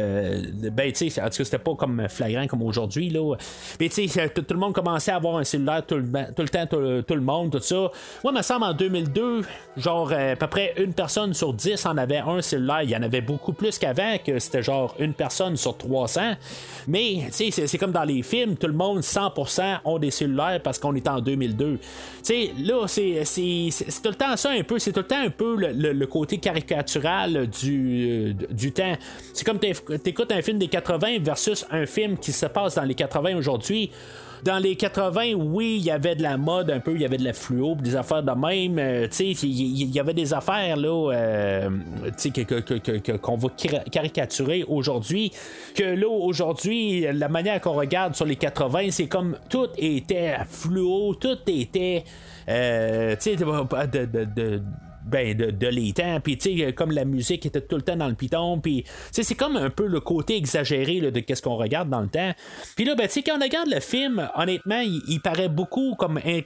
ben, tu sais, en tout cas, c'était pas comme flagrant comme aujourd'hui, là. Tu sais, tout, le monde commençait à avoir un cellulaire tout le, tout le temps, tout, le monde, tout ça. Moi, il me semble, en 2002, genre, euh, à peu près une personne sur 10 en avait un cellulaire. Il y en avait beaucoup plus qu'avant, que c'était genre une personne sur 300. Mais, tu sais, c'est comme dans les films, tout le monde, 100% ont des cellulaires parce qu'on est en 2002. Tu sais, là, c'est tout le temps ça un peu, c'est tout le temps un peu le, côté caricatural du, du temps. C'est comme t'écoutes un film des 80 versus un film qui se passe dans les 80 aujourd'hui. Dans les 80, oui, il y avait de la mode un peu, il y avait de la fluo, des affaires de même. Euh, il y, avait des affaires là, euh, qu'on va caricaturer aujourd'hui. Que là, aujourd'hui, la manière qu'on regarde sur les 80, c'est comme tout était fluo, tout était, euh, tu sais, de ben, de, de l'étang, puis tu sais, comme la musique était tout le temps dans le piton, puis c'est comme un peu le côté exagéré de qu'est-ce qu'on regarde dans le temps. Puis là, ben, tu sais, quand on regarde le film, honnêtement, il, paraît beaucoup comme euh,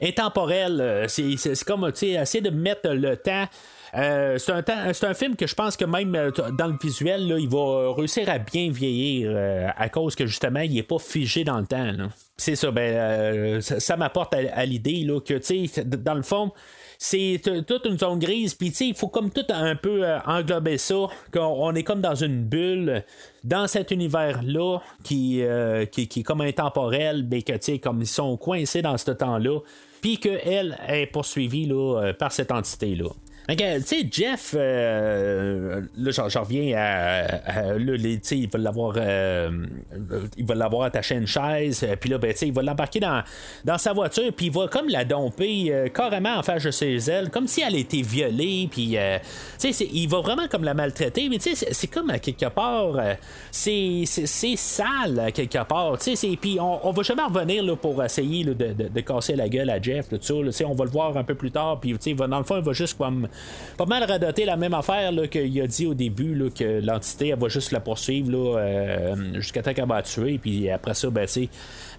intemporel. C'est comme, tu sais, essayer de mettre le temps euh, c'est un, un, film que je pense que même euh, dans le visuel, là, il va réussir à bien vieillir euh, à cause que justement, il n'est pas figé dans le temps. C'est ça, ben, ça, m'apporte à, l'idée que, tu sais, dans le fond, c'est toute une zone grise, puis il faut comme tout un peu englober ça, qu'on est comme dans une bulle, dans cet univers-là, qui, qui, qui, est comme intemporel, mais que, tu comme ils sont coincés dans ce temps-là, puis qu'elle est poursuivie là, par cette entité-là tu sais, Jeff, euh, là, j'en reviens à. il va l'avoir. Euh, il va l'avoir attaché à une chaise, euh, puis là, ben, tu sais, il va l'embarquer dans, dans sa voiture, puis il va comme la domper carrément en face de ses ailes, comme si elle était violée, puis, tu sais, il va vraiment comme la maltraiter, mais tu sais, c'est comme à quelque part. c'est sale à quelque part, tu sais, puis on, va jamais revenir là, pour essayer de, de, casser la gueule à Jeff, ça, on va le voir un peu plus tard, puis, tu sais, dans le fond, il va juste comme pas mal radoter la même affaire qu'il a dit au début que l'entité elle va juste la poursuivre euh, jusqu'à temps qu'elle va la tuer puis après ça ben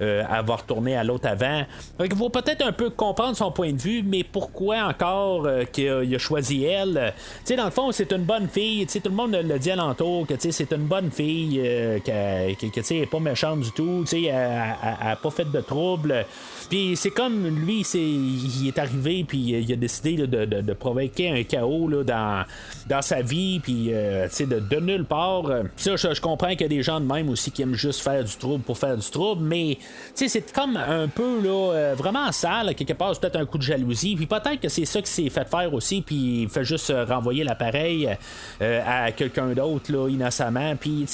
euh, elle va retourner à l'autre avant. Il faut peut-être un peu comprendre son point de vue, mais pourquoi encore euh, qu'il a choisi elle? Tu sais, dans le fond, c'est une bonne fille. Tu sais, tout le monde le dit alentour que c'est une bonne fille, qui n'est pas méchante du tout. Tu sais, elle n'a pas fait de trouble. Puis c'est comme lui, c'est, il est arrivé, puis il a décidé de, provoquer un chaos là, dans, dans sa vie, puis euh, de, de nulle part. Ça, je, comprends qu'il y a des gens de même aussi qui aiment juste faire du trouble pour faire du trouble, mais c'est comme un peu là, euh, vraiment sale, quelque part, peut-être un coup de jalousie, puis peut-être que c'est ça qui s'est fait faire aussi, puis il fait juste euh, renvoyer l'appareil à quelqu'un d'autre là, innocemment, puis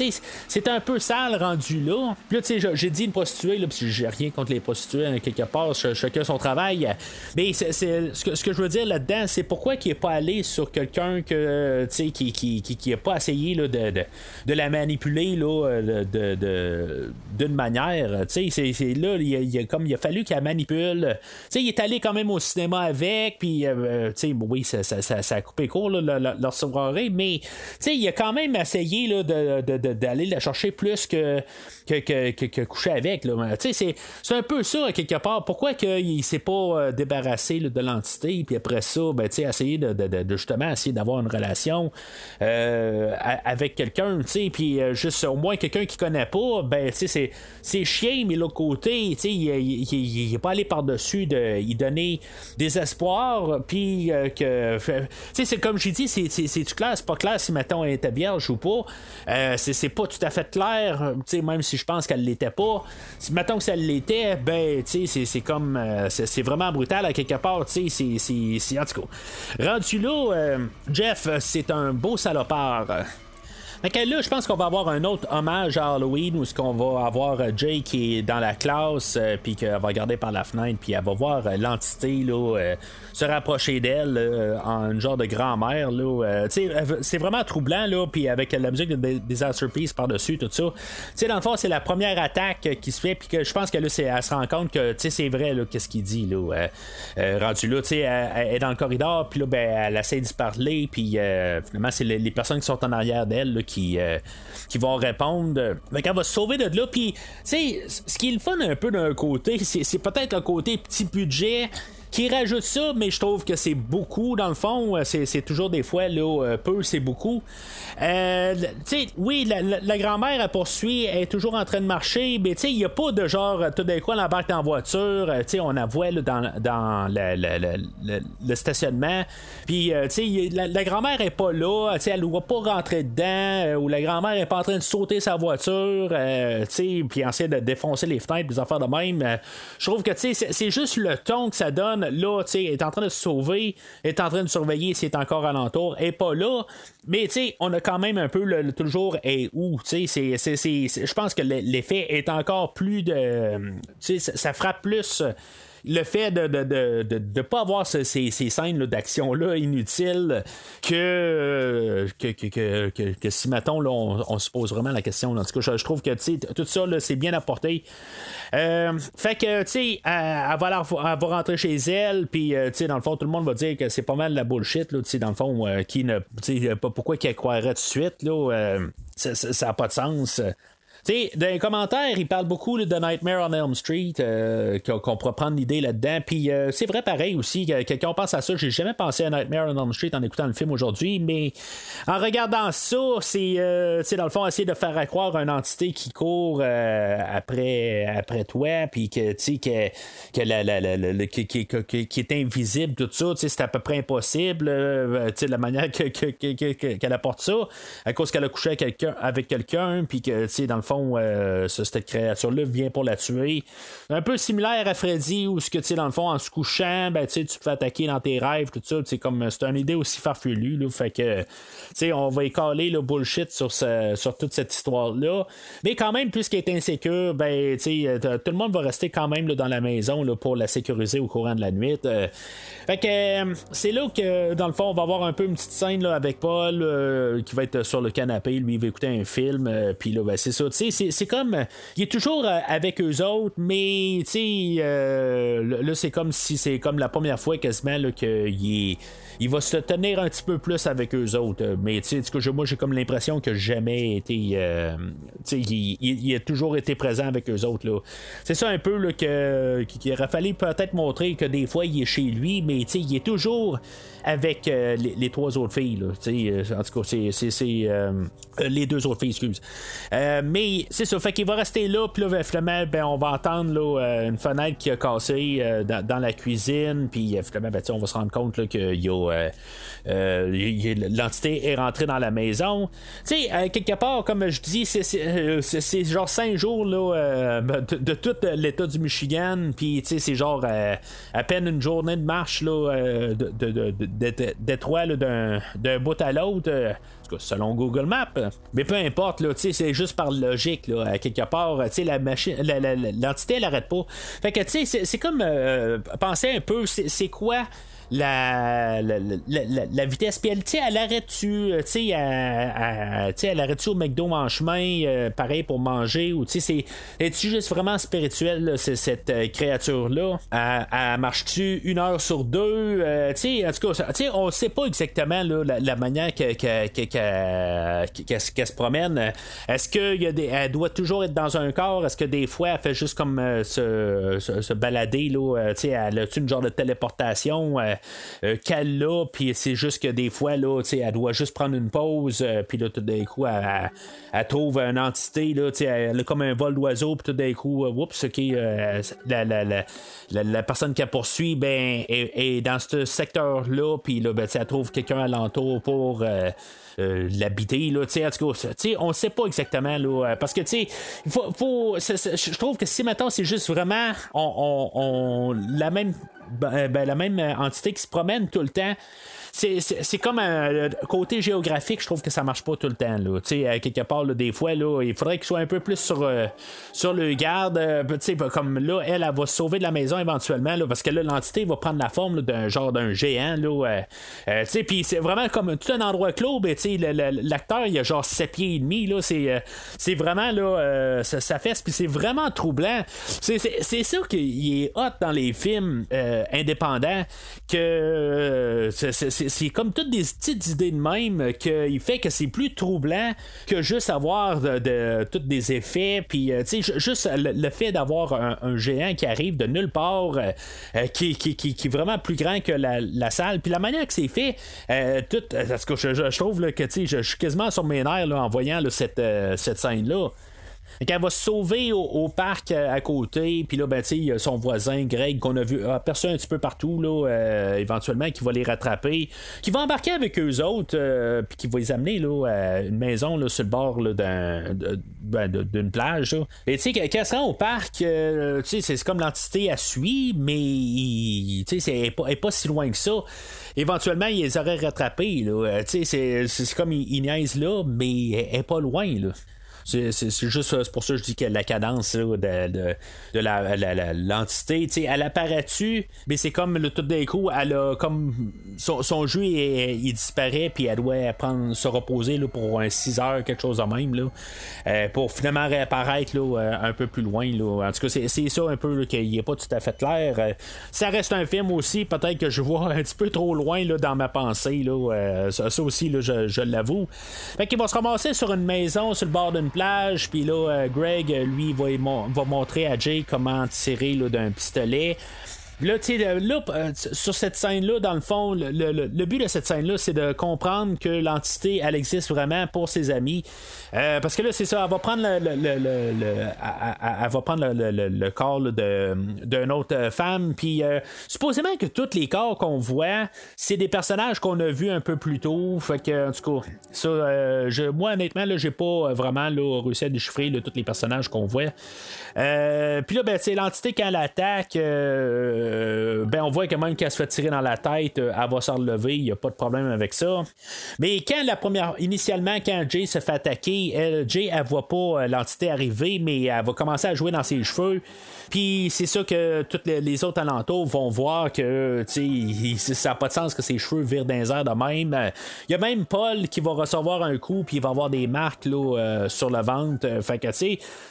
c'est un peu sale rendu là. Puis là, j'ai dit une prostituée, là, puis j'ai rien contre les prostituées, hein, passe chacun son travail. Mais ce, que, ce, que, je veux dire là-dedans, c'est pourquoi il n'est pas allé sur quelqu'un que, qui, qui, qui, qui pas essayé là, de, de, de, la manipuler de, de, d'une manière. C'est, là, il comme il a fallu qu'il la manipule. il est allé quand même au cinéma avec, puis euh, oui, ça, ça, ça, a coupé court là, leur soirée, mais il a quand même essayé là, d'aller la chercher plus que, que, que, que, coucher avec. C'est, c'est un peu ça, quelque part pourquoi qu'il s'est pas euh, débarrassé de l'entité, puis après ça, ben, essayer de, justement essayer d'avoir une relation avec quelqu'un, puis juste au moins quelqu'un qui connaît pas, ben, sais, c'est chien, mais l'autre côté, il n'est pas allé par-dessus de y donner des espoirs, puis que, tu sais, c'est comme j'ai dit, c'est-tu clair, c'est pas clair si, mettons, elle était vierge ou pas, c'est pas tout à fait clair, même si je pense qu'elle l'était pas, si, mettons que ça l'était, ben, tu sais, c'est comme, c'est vraiment brutal à quelque part, tu sais, c'est, en tout cas, rendu là, Jeff, c'est un beau salopard. Fait là, je pense qu'on va avoir un autre hommage à Halloween où ce qu'on va avoir euh, Jay qui est dans la classe, euh, puis qu'elle va regarder par la fenêtre, puis elle va voir euh, l'entité là, se rapprocher d'elle en une genre de grand-mère. c'est vraiment troublant, là, puis avec la musique de Disaster Peace par-dessus, tout ça. sais dans le fond, c'est la première attaque qui se fait, puis que je pense que là, elle se rend compte que c'est vrai, qu'est-ce qu'il dit, là, rendu là, elle, elle, est dans le corridor, puis là, ben, elle essaie d'y parler, puis finalement, c'est les, personnes qui sont en arrière d'elle qui, euh, qui vont répondre. mais elle va se sauver de là. Puis, tu sais, ce qui est le fun un peu d'un côté, c'est peut-être le côté petit budget qui rajoute ça, mais je trouve que c'est beaucoup dans le fond. Euh, c'est toujours des fois là, euh, peu, c'est beaucoup. Euh, oui, la, grand-mère elle poursuit, elle est toujours en train de marcher, mais il n'y a pas de genre tout d'un coup elle embarque en voiture. on la voit dans, dans le, stationnement. Puis la, la grand-mère est pas là, elle ne va pas rentrer dedans, ou la grand-mère est pas en train de sauter sa voiture, puis essayer de défoncer les fenêtres, des affaires de même. je trouve que c'est juste le ton que ça donne là, tu sais, est en train de se sauver, est en train de surveiller s'il est encore alentour, est pas là. Mais, tu sais, on a quand même un peu le, toujours et où, tu sais, je pense que l'effet est encore plus de. Tu sais, ça frappe plus le fait de ne de, de, de, pas avoir ces, ces, scènes d'action-là inutiles que, que, si, mettons, là, on, se pose vraiment la question. En tout cas, je, trouve que tout ça, c'est bien apporté. Euh, fait que, tu sais, elle, va, rentrer chez elle, puis, euh, tu sais, dans le fond, tout le monde va dire que c'est pas mal la bullshit, tu sais, dans le fond, euh, qui ne, pas pourquoi qu'elle croirait tout de suite, là, ça n'a pas de sens dans les commentaires, il parle beaucoup de Nightmare on Elm Street, euh, qu'on pourrait prendre l'idée là-dedans. Puis euh, c'est vrai pareil aussi, quelqu'un pense à ça. J'ai jamais pensé à Nightmare on Elm Street en écoutant le film aujourd'hui, mais en regardant ça, c'est euh, dans le fond essayer de faire croire à une entité qui court après, après toi, puis que, que, que la, la, la, qui, qui, qui, est invisible, tout ça, c'est à peu près impossible. la manière qu'elle que, apporte ça, à cause qu'elle a couché avec quelqu'un, avec quelqu'un puis que, dans le fond, euh, cette créature-là vient pour la tuer. Un peu similaire à Freddy, où ce que tu sais, dans le fond, en se couchant, ben, tu te fais attaquer dans tes rêves, tout ça. C'est comme c'est une idée aussi farfelue. Là, fait que on va écaler le bullshit sur, sur toute cette histoire-là. Mais quand même, puisqu'il est insécure, ben, euh, tout le monde va rester quand même dans la maison là, pour la sécuriser au courant de la nuit. Euh. fait que c'est là que, dans le fond, on va avoir un peu une petite scène là, avec Paul qui va être sur le canapé. Lui, il va écouter un film. Puis là, ben, c'est ça c'est comme. Il est toujours euh, avec eux autres, mais tu euh, là, c'est comme si c'est comme la première fois quasiment qu'il est il va se tenir un petit peu plus avec eux autres. Mais tu sais, moi j'ai comme l'impression que jamais été. Euh, il, il, a toujours été présent avec eux autres. Là. C'est ça un peu que, qu'il aurait fallu peut-être montrer que des fois il est chez lui, mais il est toujours avec les, trois autres filles. Là, en tout cas, c'est, les deux autres filles, excuse. mais c'est ça, fait qu'il va rester là, puis là, finalement, ben, on va entendre là, euh, une fenêtre qui a cassé euh, dans, la cuisine, puis euh, finalement, ben, on va se rendre compte qu'il y a. l'entité est rentrée dans la maison. Tu sais, quelque part, comme je dis, c'est, genre cinq jours là, de, tout l'état du Michigan, puis c'est genre à peine une journée de marche là, de, d'un, bout à l'autre selon Google Maps. Mais peu importe, là, c'est juste par logique, là, quelque part, la machine, l'entité, elle n'arrête pas. Fait que, tu sais, c'est comme euh, penser un peu, c'est quoi la, la, la, vitesse. Puis elle, elle arrête-tu, euh, tu sais, elle arrête-tu au McDo en chemin, euh, pareil pour manger, ou tu sais, est-tu juste vraiment spirituel, cette euh, créature-là? Elle, marche-tu une heure sur deux? tu sais, en tout cas, sais on sait pas exactement la, manière qu'elle se promène. Est-ce qu'elle doit toujours être dans un corps? Est-ce que des fois, elle fait juste comme se, se, balader, là? tu sais, elle a-tu une genre de téléportation? Qu'elle a, puis c'est juste que des fois, là, elle doit juste prendre une pause, puis là, tout d'un coup, elle, trouve une entité, là, elle a comme un vol d'oiseau, puis tout d'un coup, oups, ok, la, la, la, la, personne qu'elle poursuit, ben, est, dans ce secteur-là, puis là, ben, elle trouve quelqu'un alentour pour. Euh, l'habiter. Là, en tout cas, on sait pas exactement. Là, parce que faut, faut, je trouve que si maintenant c'est juste vraiment on, on, la même ben, ben, la même entité qui se promène tout le temps c'est comme un côté géographique, je trouve que ça marche pas tout le temps. Là. À quelque part, des fois, là, il faudrait qu'il soit un peu plus sur, euh, sur le garde. Euh, comme là, elle, elle, va se sauver de la maison éventuellement, là, parce que là, l'entité va prendre la forme d'un genre d'un géant. Euh, puis c'est vraiment comme tout un endroit clos. Ben, l'acteur, il a genre 7 pieds et demi. C'est, vraiment là, ça, fait, puis c'est vraiment troublant. C'est, c'est, sûr qu'il est hot dans les films indépendants que c'est c'est comme toutes des petites idées de même qu'il fait que c'est plus troublant que juste avoir de, tous des effets. Puis, euh, tu sais, juste le, fait d'avoir un, géant qui arrive de nulle part, euh, euh, qui, qui, qui, est vraiment plus grand que la, salle. Puis la manière que c'est fait, tout, parce que je, trouve que, tu sais, je, suis quasiment sur mes nerfs en voyant cette, cette scène-là. Elle va se sauver au, parc euh, à côté, puis là, ben, tu sais, son voisin Greg, qu'on a vu aperçu un petit peu partout, là, euh, éventuellement, qui va les rattraper, qui va embarquer avec eux autres, euh, puis qui va les amener là, à une maison là, sur le bord ben, d'une plage. Et tu sais, quand elle se rend au parc, tu sais, c'est comme l'entité à suit, mais tu sais, elle pas, pas si loin que ça éventuellement, ils les auraient rattrapés. C'est comme ils, niaisent là, mais elle est pas loin. Là. C'est juste pour ça que je dis que la cadence de, la, l'entité, elle apparaît-tu, mais c'est comme le tout d'un coup, elle a comme son, son jeu il, disparaît, puis elle doit se reposer là, pour un 6 heures, quelque chose de même, là, euh, pour finalement réapparaître là, euh, un peu plus loin. Là. En tout cas, c'est, ça un peu qu'il n'est pas tout à fait clair. Euh, ça reste un film aussi, peut-être que je vois un petit peu trop loin là, dans ma pensée. Là, ça, aussi, là, je, je l'avoue. Fait qu'il va se ramasser sur une maison, sur le bord d'une puis là, euh, Greg, lui, va, va montrer à Jay comment tirer d'un pistolet. Là, tu sais, là, euh, sur cette scène-là, dans le fond, le, but de cette scène-là, c'est de comprendre que l'entité, elle existe vraiment pour ses amis. Euh, parce que là, c'est ça, elle va prendre le, elle, va prendre le, corps d'une autre femme. Puis, euh, supposément que tous les corps qu'on voit, c'est des personnages qu'on a vus un peu plus tôt. Fait que, en tout cas, ça, je, moi, honnêtement, là, j'ai pas vraiment là, réussi à déchiffrer tous les personnages qu'on voit. puis là, ben, c'est l'entité, quand elle attaque, euh, ben on voit que même qu'elle se fait tirer dans la tête, euh, elle va s'en relever, il n'y a pas de problème avec ça. Mais quand la première, initialement, quand Jay se fait attaquer, Jay, elle voit pas euh, l'entité arriver, mais elle va commencer à jouer dans ses cheveux. Puis c'est ça que tous les, autres alentours vont voir que ça n'a pas de sens que ses cheveux virent les airs de même. Il y a même Paul qui va recevoir un coup puis il va avoir des marques là, sur le ventre. Fait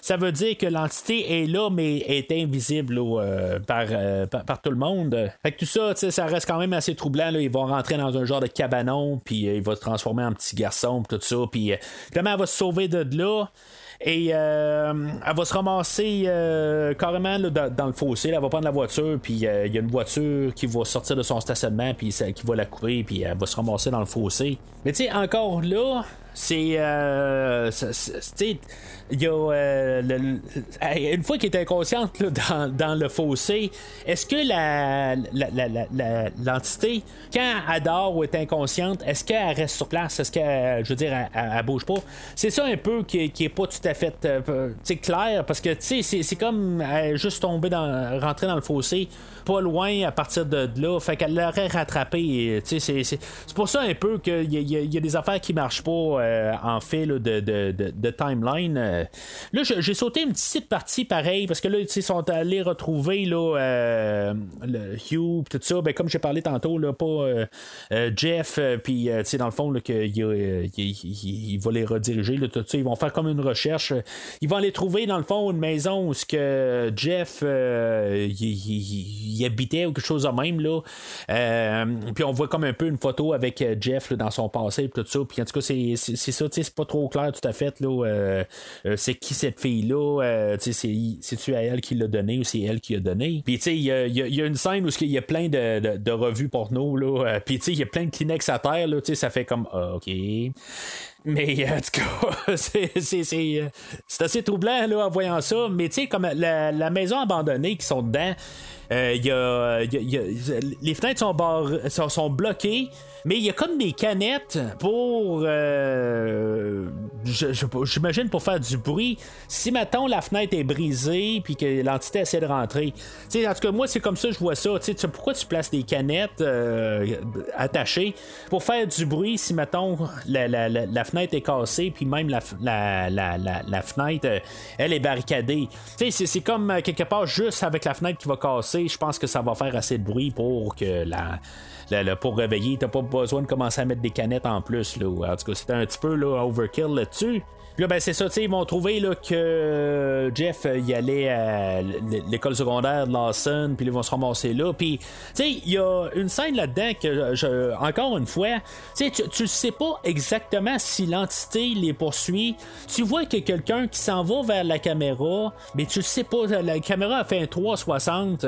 ça veut dire que l'entité est là mais est invisible par, par, tout le monde. Fait que tout ça, ça reste quand même assez troublant. Là. Ils vont rentrer dans un genre de cabanon, puis euh, il va se transformer en petit garçon, tout ça. Puis euh, elle va se sauver de là. Et euh, elle va se ramasser euh, carrément dans, le fossé. elle va prendre la voiture, puis il y a une voiture qui va sortir de son stationnement, puis qui va la couper, puis elle va se ramasser dans le fossé. Mais tu sais, encore là, c'est. Euh, y a. Euh, une fois qu'elle est inconsciente dans, dans, le fossé, est-ce que l'entité, quand elle ou est inconsciente, est-ce qu'elle reste sur place? Est-ce qu'elle, je veux dire, elle, bouge pas? C'est ça un peu qui, qui est pas tout à fait euh, clair, parce que c'est comme juste tomber dans. rentrer dans le fossé pas loin à partir de, là. Fait qu'elle l'aurait rattrapé. C'est pour ça un peu qu'il y, y, a des affaires qui marchent pas euh, en fait de, de, timeline. Euh. Là, j'ai sauté une petite partie pareil parce que là, ils sont allés retrouver là, euh, le Hugh tout ça. Ben, comme j'ai parlé tantôt, là, pas Jeff, puis dans le fond, qu'il il, va les rediriger. Là, tout ça. Ils vont faire comme une recherche. Ils vont aller trouver dans le fond une maison où ce que Jeff il il habitait ou quelque chose de même. Là. Euh, puis on voit comme un peu une photo avec euh, Jeff dans son passé, tout ça. Puis en tout cas, c'est, c'est ça, c'est pas trop clair tout à fait. là c'est qui cette fille-là? C'est-tu à elle qui l'a donné ou c'est elle qui a donné? Puis, tu sais, il y a, une scène où il y a plein de, de, revues porno. Là, puis, tu sais, il y a plein de Kleenex à terre. Là, ça fait comme, ah, OK. Mais en tout cas, c'est, assez troublant là, en voyant ça. Mais tu sais, comme la, la, maison abandonnée qui sont dedans, euh, y a, y a, les fenêtres sont, sont, sont bloquées. Mais il y a comme des canettes pour. Euh, j'imagine pour faire du bruit. Si, maintenant la fenêtre est brisée puis que l'entité essaie de rentrer. en tout cas, moi, c'est comme ça je vois ça. sais pourquoi tu places des canettes euh, attachées pour faire du bruit si, mettons, la, fenêtre est cassée puis même la, la, fenêtre, euh, elle est barricadée. C'est comme quelque part juste avec la fenêtre qui va casser. Je pense que ça va faire assez de bruit pour que la pour réveiller. T'as pas besoin de commencer à mettre des canettes en plus. Là. En tout cas, c'était un petit peu là, overkill là-dessus. Puis là, ben, c'est ça, tu sais, ils vont trouver là, que Jeff, euh, il allait à l'école secondaire de Lawson, puis ils vont se ramasser là. Puis, tu sais, il y a une scène là-dedans que, je, encore une fois, tu sais, tu sais pas exactement si l'entité les poursuit. Tu vois que quelqu'un qui s'en va vers la caméra, mais tu sais pas, la caméra a fait un 360,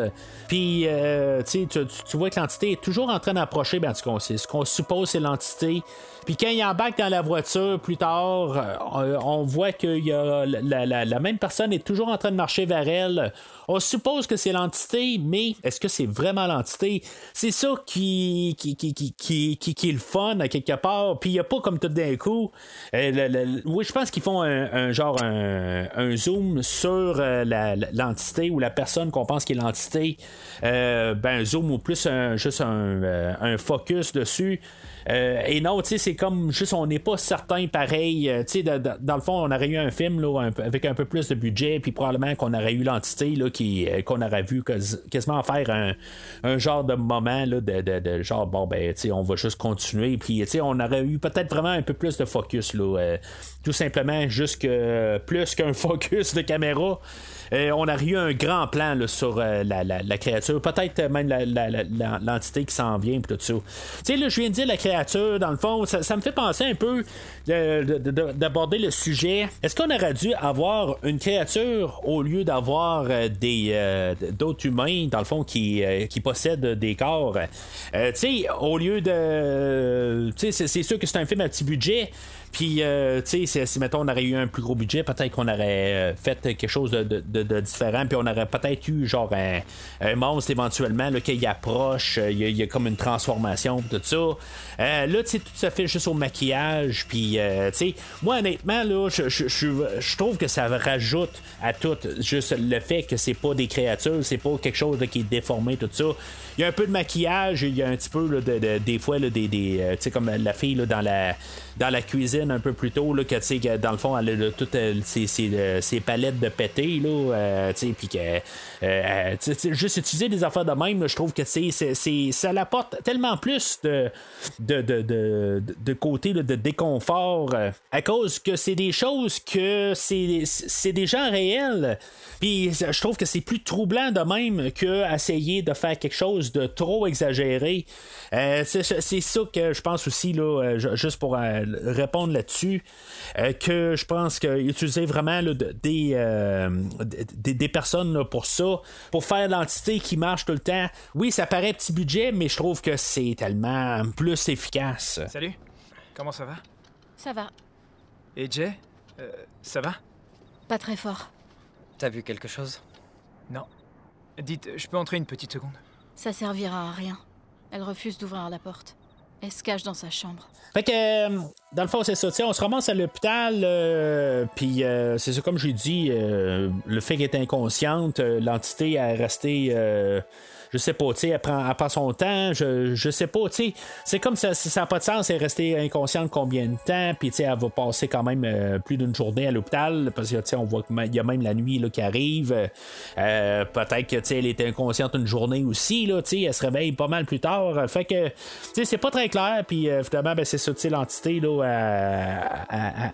puis, euh, tu, tu vois que l'entité est toujours en train d'approcher, ben, en tout cas, ce qu'on suppose c'est l'entité. Puis quand il embarque dans la voiture plus tard, euh, on voit que y a la, même personne est toujours en train de marcher vers elle. On suppose que c'est l'entité, mais est-ce que c'est vraiment l'entité? C'est ça qui qui, qui, qui, qui, est le fun à quelque part. Puis il n'y a pas comme tout d'un coup. Euh, oui, je pense qu'ils font un, genre un, zoom sur euh, l'entité ou la personne qu'on pense qui est l'entité. ben un zoom ou plus juste un, focus dessus. Euh, et non, tu sais, c'est comme juste on n'est pas certain pareil. Euh, tu sais, dans le fond, on aurait eu un film là, avec un peu plus de budget, puis probablement qu'on aurait eu l'entité qui, euh, qu'on aurait vu quasiment faire un, genre de moment là, de, genre bon ben tu sais, on va juste continuer. Puis tu sais, on aurait eu peut-être vraiment un peu plus de focus là. tout simplement juste que plus qu'un focus de caméra. Euh, on a eu un grand plan sur euh, la, créature, peut-être même l'entité qui s'en vient, tout ça. Tu sais, là, je viens de dire la créature, dans le fond, ça, me fait penser un peu d'aborder le sujet. Est-ce qu'on aurait dû avoir une créature au lieu d'avoir euh, des d'autres humains, dans le fond, qui, qui possèdent des corps? tu sais, au lieu de. Tu sais, c'est sûr que c'est un film à petit budget. Puis, euh, tu sais, si, mettons, on aurait eu un plus gros budget, peut-être qu'on aurait euh, fait quelque chose de, différent, puis on aurait peut-être eu, genre, un, monstre éventuellement, là, qui approche, euh, il y, a comme une transformation, tout ça. là, tu sais, tout ça fait juste au maquillage, puis, tu sais, moi, honnêtement, là, je trouve que ça rajoute à tout, juste le fait que c'est pas des créatures, c'est pas quelque chose qui est déformé, tout ça. Il y a un peu de maquillage, il y a un petit peu de, des fois des, tu sais comme la fille dans la dans la cuisine un peu plus tôt, là, que, sais, dans le fond, elle a toutes euh, euh, ses, palettes de pété, là, euh, puis que, juste utiliser des affaires de même, je trouve que, c'est, ça l'apporte tellement plus de, de, de, de, côté de déconfort, à cause que c'est des choses que c'est, c'est des gens réels. Puis je trouve que c'est plus troublant de même que essayer de faire quelque chose de trop exagéré. c'est, ça que je pense aussi, là, juste pour répondre là-dessus, euh, que je pense qu'utiliser vraiment des, euh, des, des, personnes pour ça, pour faire l'entité qui marche tout le temps, oui, ça paraît petit budget, mais je trouve que c'est tellement plus efficace.
Salut, comment ça va?
Ça va.
Et Jay, euh, ça va?
Pas très fort.
T'as vu quelque chose?
Non. Dites, je peux entrer une petite seconde?
Ça servira à rien. Elle refuse d'ouvrir la porte. Elle se cache dans sa chambre.
Fait que, euh, dans le fond, c'est ça. On se ramasse à l'hôpital, euh, puis euh, c'est ça, comme j'ai dit, le fait qu'elle est inconsciente, l'entité est restée je sais pas, tu sais, elle prend, son temps, je, je sais pas, tu sais, c'est comme ça, ça n'a pas de sens, elle est restée inconsciente combien de temps, puis tu sais, elle va passer quand même euh, plus d'une journée à l'hôpital, parce que tu sais, on voit qu'il y a même la nuit là, qui arrive, euh, peut-être que elle était inconsciente une journée aussi, là, tu sais, elle se réveille pas mal plus tard, fait que, tu sais, c'est pas très clair, puis euh, finalement, ben, c'est ça, tu sais, l'entité, là,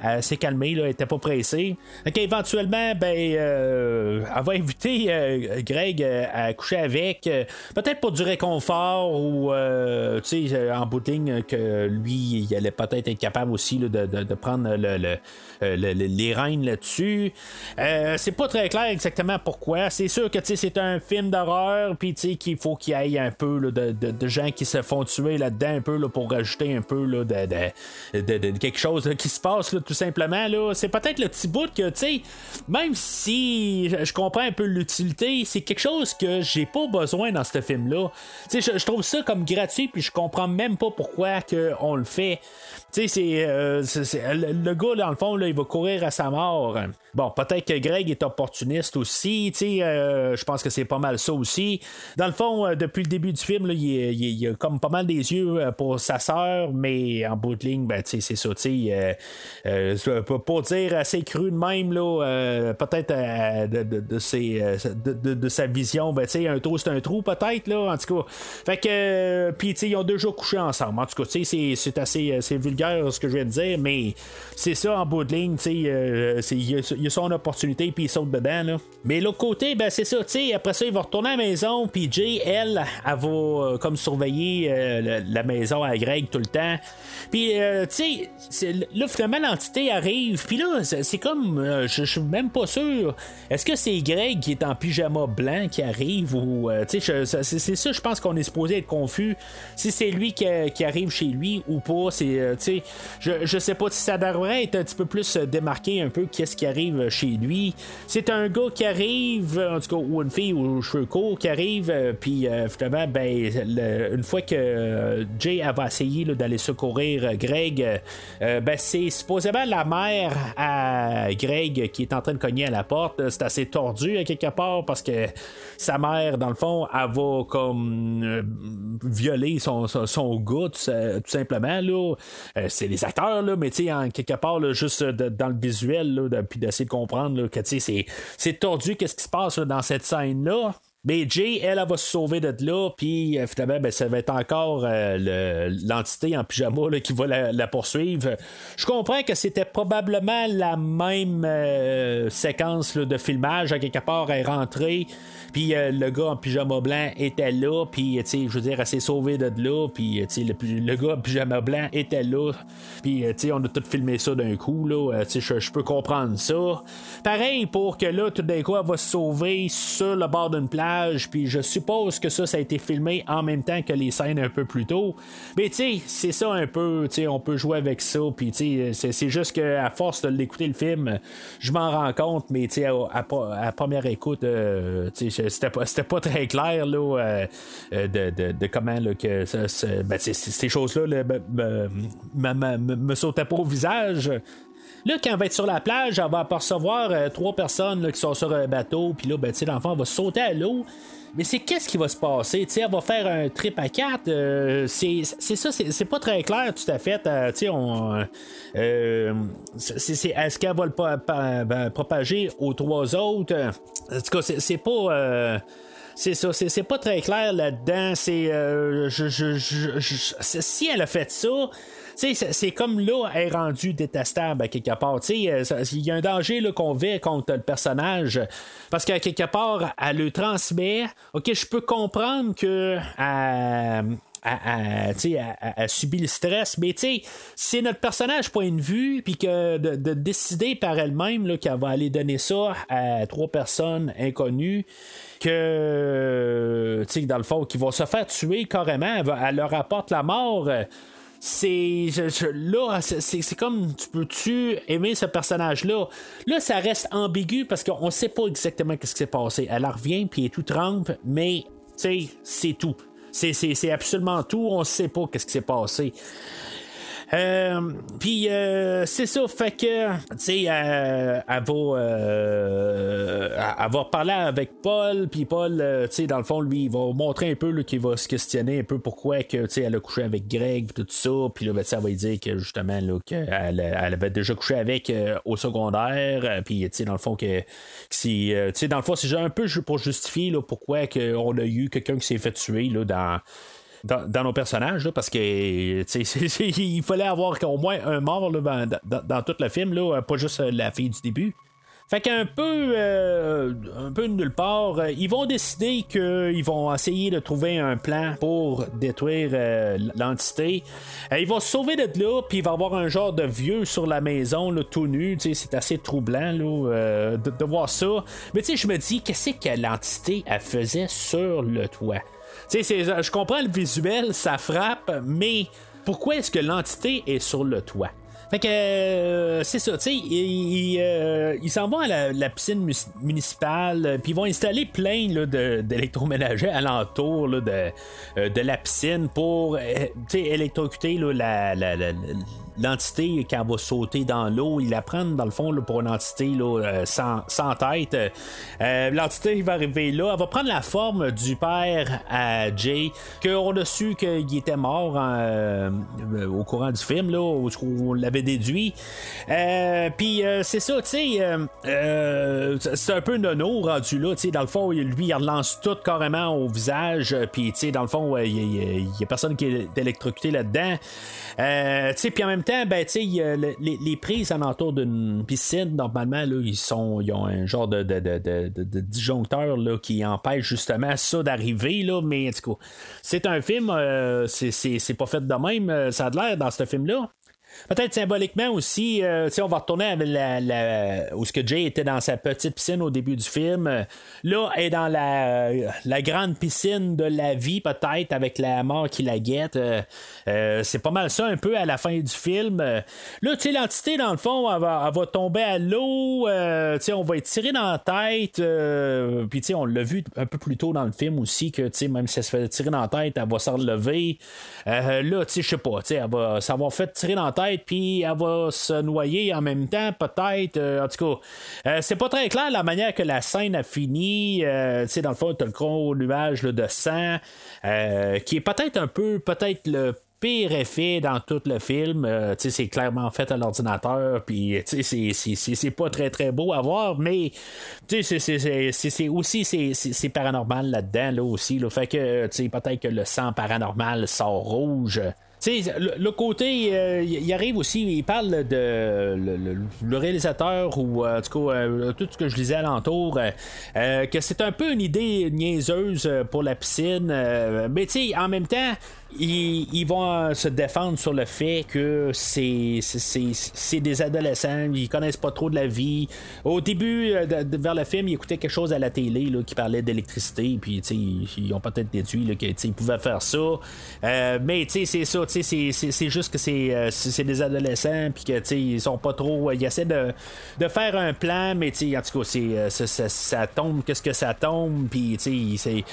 elle, s'est calmée, là, elle était pas pressée, fait éventuellement ben, elle va inviter Greg à coucher avec, peut-être pour du réconfort ou tu sais en bout de ligne que lui il allait peut-être être capable aussi de, de, prendre le, les rênes là-dessus. c'est pas très clair exactement pourquoi. C'est sûr que c'est un film d'horreur, puis qu'il faut qu'il y ait un peu de, de, gens qui se font tuer là-dedans un peu là, pour rajouter un peu là, de, quelque chose qui se passe là, tout simplement. Là. C'est peut-être le petit bout que, tu sais, même si je comprends un peu l'utilité, c'est quelque chose que j'ai pas besoin dans ce film-là. Sais, je, trouve ça comme gratuit, puis je comprends même pas pourquoi que on le fait. Sais, euh, c'est, le, gars, dans le fond, là, il va courir à sa mort. Bon, peut-être que Greg est opportuniste aussi. Euh, je pense que c'est pas mal ça aussi. Dans le fond, euh, depuis le début du film, là, il, il, a comme pas mal des yeux pour sa sœur, mais en bout de ligne, ben, c'est ça. Tu sais, pour dire assez cru de même, là, peut-être de, de, de, de, sa vision, ben, un trou, c'est un trou, peut-être, là, en tout cas. Fait que, puis, ils ont déjà couché ensemble. En tout cas, sais, c'est assez vulgaire ce que je viens de dire, mais c'est ça en bout de ligne, euh, il a son opportunité, puis il saute dedans. Là. Mais l'autre côté, ben c'est ça, après ça, il va retourner à la maison, puis Jay, elle, elle, va euh, comme surveiller euh, la maison à Greg tout le temps. Puis, tu sais, là, finalement, l'entité arrive, puis là, c'est comme, je suis même pas sûr. Est-ce que c'est Greg qui est en pyjama blanc qui arrive, ou, tu sais, c'est ça, je pense qu'on est supposé être confus. Si c'est lui qui, arrive chez lui ou pas, c'est, je, je sais pas si ça devrait être un petit peu plus euh, démarqué un peu qu'est-ce qui arrive chez lui. C'est un gars qui arrive, en tout cas, ou une fille ou cheveux courts qui arrive, euh, puis euh, finalement, ben, une fois que Jay va essayer d'aller secourir Greg, ben, c'est supposément la mère à Greg qui est en train de cogner à la porte. C'est assez tordu à quelque part parce que sa mère, dans le fond, elle va comme violer son, son, gars, tout, simplement. Euh, c'est les acteurs, là, mais tu sais, en quelque part, juste dans le visuel, puis d'essayer comprendre que c'est tordu, qu'est-ce qui se passe dans cette scène-là. Mais Jay, elle, elle, va se sauver de là, puis euh, finalement, ben, ça va être encore euh, l'entité en pyjama qui va la, poursuivre. Je comprends que c'était probablement la même séquence de filmage, à quelque part, elle est rentrée. Puis euh, le gars en pyjama blanc était là, puis je veux dire, elle s'est sauvée de là, puis le, le gars en pyjama blanc était là, puis on a tout filmé ça d'un coup, là, je peux comprendre ça. Pareil pour que là, tout d'un coup, elle va se sauver sur le bord d'une plage, puis je suppose que ça, ça a été filmé en même temps que les scènes un peu plus tôt. Mais tu sais, c'est ça un peu, tu sais, on peut jouer avec ça, puis tu sais, c'est juste qu'à force de l'écouter le film, je m'en rends compte, mais tu sais, à, première écoute, euh, tu sais, c'était pas, pas très clair là, euh, euh, de, de, comment là, que ben, ces choses-là me, me, sautaient pas au visage. Là, quand elle va être sur la plage, elle va apercevoir euh, trois personnes qui sont sur un bateau, puis là, ben, l'enfant va sauter à l'eau. Mais c'est qu'est-ce qui va se passer? elle va faire un trip à quatre. c'est ça, c'est pas très clair tout à fait. on, Est-ce qu'elle va le ben, propager aux trois autres? En tout cas, c'est pas. Euh, c'est ça, c'est pas très clair là-dedans. C'est. Euh, si elle a fait ça. C'est comme là, est rendue détestable à quelque part. Euh, il y a un danger qu'on vit contre le personnage. Parce qu'à quelque part, elle le transmet. Ok, je peux comprendre que a, subi le stress. Mais c'est notre personnage point de vue, puis que de, décider par elle-même qu'elle va aller donner ça à trois personnes inconnues, que, dans le fond, qui vont se faire tuer carrément, elle, leur apporte la mort c'est là c'est comme tu peux-tu aimer ce personnage là là ça reste ambigu parce qu'on sait pas exactement ce qui s'est passé elle revient puis elle tout trempe mais c'est tout c'est absolument tout. On sait pas qu'est-ce qui s'est passé. Euh, puis euh, c'est ça, fait que, tu sais, euh, elle, va, elle va parler avec Paul, puis Paul, tu sais, dans le fond, lui, il va montrer un peu qu'il va se questionner un peu pourquoi que, elle a couché avec Greg, tout ça, puis là, ben, ça va dire que justement, là, qu'elle elle avait déjà couché avec au secondaire, puis, tu sais, dans le fond, que si, tu sais, dans le fond, c'est un peu pour justifier là, pourquoi on a eu quelqu'un qui s'est fait tuer là, dans dans, nos personnages, parce que il fallait avoir au moins un mort dans, tout le film, là, pas juste la fille du début. Fait qu'un peu, euh, un peu nulle part, euh, ils vont décider qu'ils vont essayer de trouver un plan pour détruire euh, l'entité. ils vont se sauver de là, puis il va avoir un genre de vieux sur la maison, là, tout nu. C'est assez troublant de, de, voir ça. Mais je me dis, qu'est-ce que l'entité faisait sur le toit? Je comprends le visuel, ça frappe, mais pourquoi est-ce que l'entité est sur le toit? Fait que euh, c'est ça, tu sais, ils euh, s'en vont à la, piscine municipale, euh, puis ils vont installer plein d'électroménagers alentour de, de la piscine pour électrocuter la, la, l'entité, quand elle va sauter dans l'eau, ils la prennent dans le fond pour une entité là, sans, sans, tête. l'entité va arriver là, elle va prendre la forme du père à Jay, qu'on a su qu'il était mort au courant du film, là, où on l'avait déduit. Euh, puis euh, c'est ça, tu sais, euh, c'est un peu nono rendu là, tu sais, dans le fond, lui, il relance tout carrément au visage, puis tu sais, dans le fond, il y, a personne qui est électrocuté là-dedans. tu sais, puis en même ben, les, les, prises alentour d'une piscine, normalement, ils ont un genre de, disjoncteur là, qui empêche justement ça d'arriver, là, mais c'est un film, c'est pas fait de même, ça a l'air dans ce film-là. Peut-être symboliquement aussi, euh, on va retourner avec la, où ce que Jay était dans sa petite piscine au début du film. Là, elle est dans la, grande piscine de la vie, peut-être, avec la mort qui la guette. Euh, euh, c'est pas mal ça un peu à la fin du film. Là, tu sais, l'entité, dans le fond, elle va, va tomber à l'eau. tu sais, on va être tiré dans la tête. Puis, tu sais, on l'a vu un peu plus tôt dans le film aussi, que, tu sais, même si elle se fait tirer dans la tête, elle va s'en relever. là, tu sais, je sais pas, tu sais, elle va s'avoir fait tirer dans la tête puis elle va se noyer en même temps, peut-être. Euh, en tout cas, euh, c'est pas très clair la manière que la scène a fini. Euh, tu dans le fond, t'as le gros nuage de sang, qui est peut-être un peu, peut-être le pire effet dans tout le film. c'est clairement fait à l'ordinateur, puis c'est pas très très beau à voir, mais c'est aussi c'est paranormal là-dedans là aussi. Le fait que peut-être que le sang paranormal sort rouge le, côté, euh, il arrive aussi, il parle de le, réalisateur ou euh, en tout cas euh, tout ce que je lisais alentour, que c'est un peu une idée niaiseuse pour la piscine, mais tu sais, en même temps, ils, vont se défendre sur le fait que c'est, c'est, des adolescents, ils connaissent pas trop de la vie. Au début, vers le film, ils écoutaient quelque chose à la télé qui parlait d'électricité, puis ils ont peut-être déduit qu'ils pouvaient faire ça. mais c'est ça, c'est juste que euh, c'est des adolescents, puis que ils sont pas trop. Ils essaient de, de faire un plan, mais en tout cas, euh, ça, tombe, qu'est-ce que ça tombe, puis ils,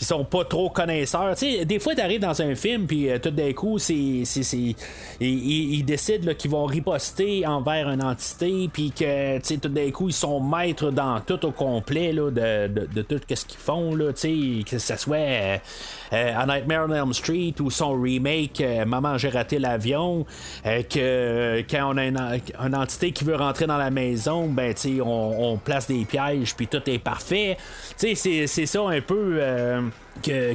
ils sont pas trop connaisseurs. des fois, tu dans un film, puis euh, tout d'un coup, c'est ils, décident qu'ils vont riposter envers une entité, puis que tout d'un coup, ils sont maîtres dans tout au complet là, de, de, tout ce qu'ils font, là, que ce soit à Nightmare on Elm Street ou son remake Maman, j'ai raté l'avion, euh, que quand on a une, entité qui veut rentrer dans la maison, ben, on, on place des pièges, puis tout est parfait. C'est ça un peu. Euh, que,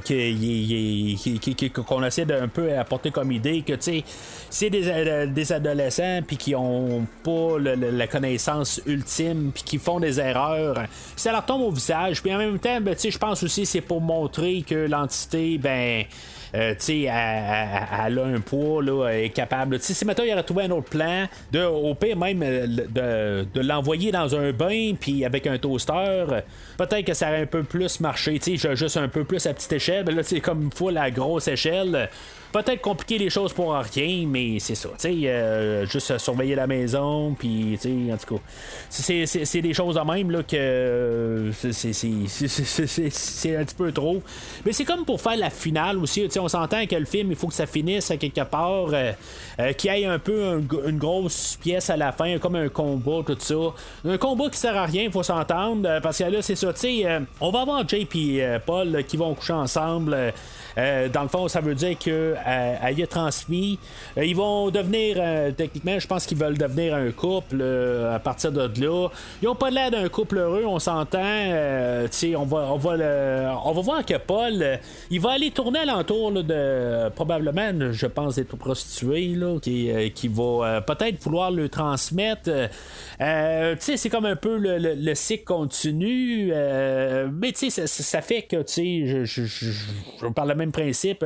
qu'on essaie d'un peu apporter comme idée que tu c'est des, adolescents puis qui ont pas la connaissance ultime puis qui font des erreurs ça leur tombe au visage puis en même temps ben, je pense aussi c'est pour montrer que l'entité ben euh, tu elle, a un poids, là, elle est capable. si maintenant il aurait trouvé un autre plan, de, au même euh, de, l'envoyer dans un bain, puis avec un toaster, peut-être que ça aurait un peu plus marché. Tu sais, juste un peu plus à petite échelle. Ben là, c'est comme une fois la grosse échelle peut-être compliquer les choses pour rien, mais c'est ça. Tu sais, euh, juste surveiller la maison, puis, tu sais, en tout cas, c'est des choses de même, là, que c'est un petit peu trop. Mais c'est comme pour faire la finale aussi. Tu sais, on s'entend que le film, il faut que ça finisse à quelque part, euh, euh, qu'il y ait un peu une grosse pièce à la fin, comme un combat, tout ça. Un combat qui sert à rien, il faut s'entendre, parce que là, c'est ça, tu sais, on va avoir Jay et Paul qui vont coucher ensemble. Dans le fond, ça veut dire que elle, y a transmis. ils vont devenir, techniquement, je pense qu'ils veulent devenir un couple à partir de là. Ils ont pas l'air d'un couple heureux, on s'entend. on va, on, va on va voir que Paul, il va aller tourner alentour de probablement, je pense, des prostituées là, qui, qui va peut-être vouloir le transmettre. c'est comme un peu le, le, cycle continu. mais sais, ça, fait que, tu sais, je, je, je, je, par le même principe,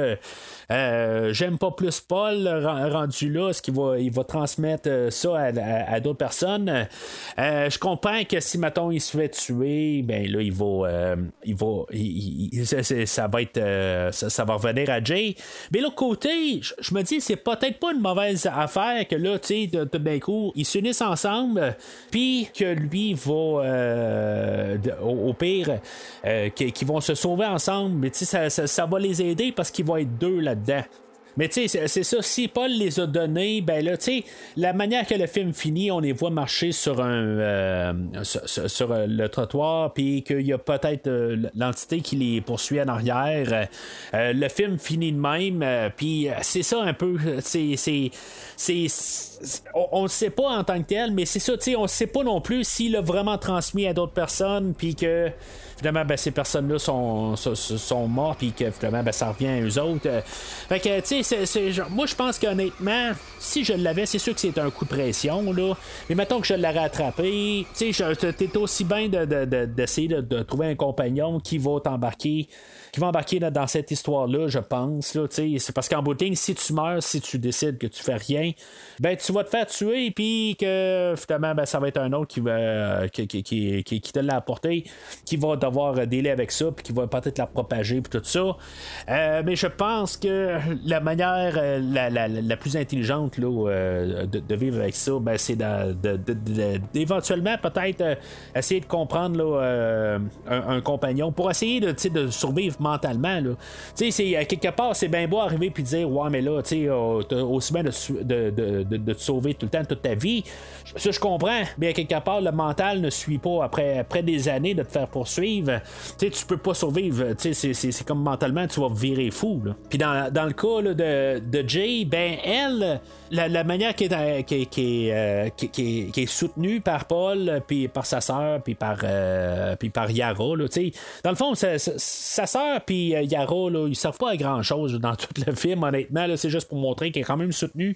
euh, euh, j'aime pas plus Paul rendu là, ce qu'il va, il va transmettre euh, ça à, d'autres personnes. je comprends que si mettons il se fait tuer, ben là il va, il va, ça, va être, ça, va revenir à Jay. Mais l'autre côté, je me dis c'est peut-être pas une mauvaise affaire que là, tu sais, d'un coup ils s'unissent ensemble, puis que lui va, au, pire, qu'ils vont se sauver ensemble, mais tu sais ça, ça, va les aider parce qu'il va être deux là-dedans. Mais tu sais, c'est ça, si Paul les a donnés, ben là, tu sais, la manière que le film finit, on les voit marcher sur un euh, sur, euh, le trottoir, puis qu'il y a peut-être euh, l'entité qui les poursuit en arrière. le film finit de même, puis c'est ça un peu, c'est on ne sait pas en tant que tel, mais c'est ça, tu sais, on ne sait pas non plus s'il a vraiment transmis à d'autres personnes, puis que finalement, ben, ces personnes-là sont, sont, mortes, puis que finalement, ben, ça revient à eux autres. Fait que, tu sais, moi, je pense qu'honnêtement, si je l'avais, c'est sûr que c'est un coup de pression, là. Mais mettons que je l'aurais attrapé, tu sais, t'es aussi bien d'essayer de, de, trouver un compagnon qui va t'embarquer qui va embarquer dans cette histoire-là, je pense. Là, c'est parce qu'en bout si tu meurs, si tu décides que tu fais rien, ben tu vas te faire tuer, puis que finalement, ben, ça va être un autre qui va qui, qui, qui, qui, te l'a apporté, qui va devoir délai avec ça, puis qui va peut-être la propager, puis tout ça. Euh, mais je pense que la manière euh, la, la, la, plus intelligente là, euh, de, vivre avec ça, ben, c'est d'éventuellement peut-être essayer de comprendre un, compagnon pour essayer de, de survivre mentalement. Tu sais, euh, quelque part, c'est bien beau arriver puis dire Ouais, mais là, tu sais, euh, aussi bien de, de, de, te sauver tout le temps, toute ta vie. Ça, je comprends. Mais quelque part, le mental ne suit pas après, après des années de te faire poursuivre. Tu sais, tu peux pas survivre. Tu sais, c'est comme mentalement, tu vas virer fou. Puis dans, dans, le cas là, de, de Jay, ben, elle, la, manière qui est, qui, qui, euh, qui, qui, est soutenue par Paul, puis par sa sœur, puis par, par Yara, dans le fond, sa, sa sœur, puis euh, Yara, là, ils servent pas à grand chose dans tout le film, honnêtement. c'est juste pour montrer qu'il est quand même soutenu.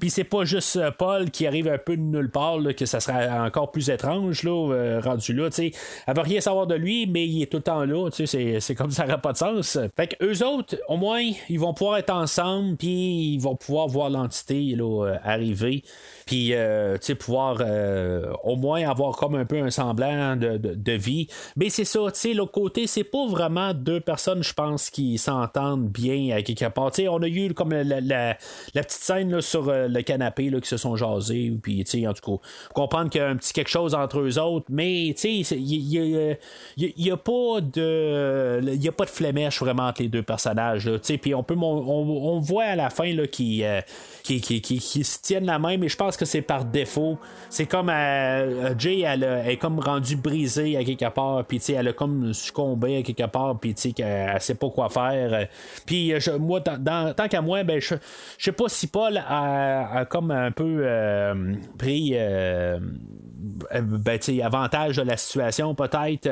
Puis c'est pas juste euh, Paul qui arrive un peu de nulle part, que ça sera encore plus étrange, là, euh, rendu là. sais Elle veut rien savoir de lui, mais il est tout le temps là. C'est, c'est comme ça n'a pas de sens. Fait que eux autres, au moins, ils vont pouvoir être ensemble, puis ils vont pouvoir voir l'entité là, arriver puis euh, pouvoir euh, au moins avoir comme un peu un semblant de, vie. Mais c'est ça, tu sais, l'autre côté, c'est pas vraiment deux personnes, je pense, qui s'entendent bien à quelque part. sais on a eu comme la, petite scène là, sur euh, le canapé là, qui se sont jasés, puis en tout cas, comprendre qu'il y a un petit quelque chose entre eux autres, mais tu sais, il n'y a, pas de. Il a pas de flémèche vraiment entre les deux personnages. Puis on peut on, on, voit à la fin là, qui, qui, qui, qui, se tiennent la main, mais je pense que c'est par défaut. C'est comme euh, euh, Jay, elle, est comme rendue brisée à quelque part, puis elle a comme succombé à quelque part, puis elle, sait pas quoi faire. Puis moi, tant qu'à moi, ben, je, je sais pas si Paul a, comme un peu euh, pris ben, avantage de la situation, peut-être.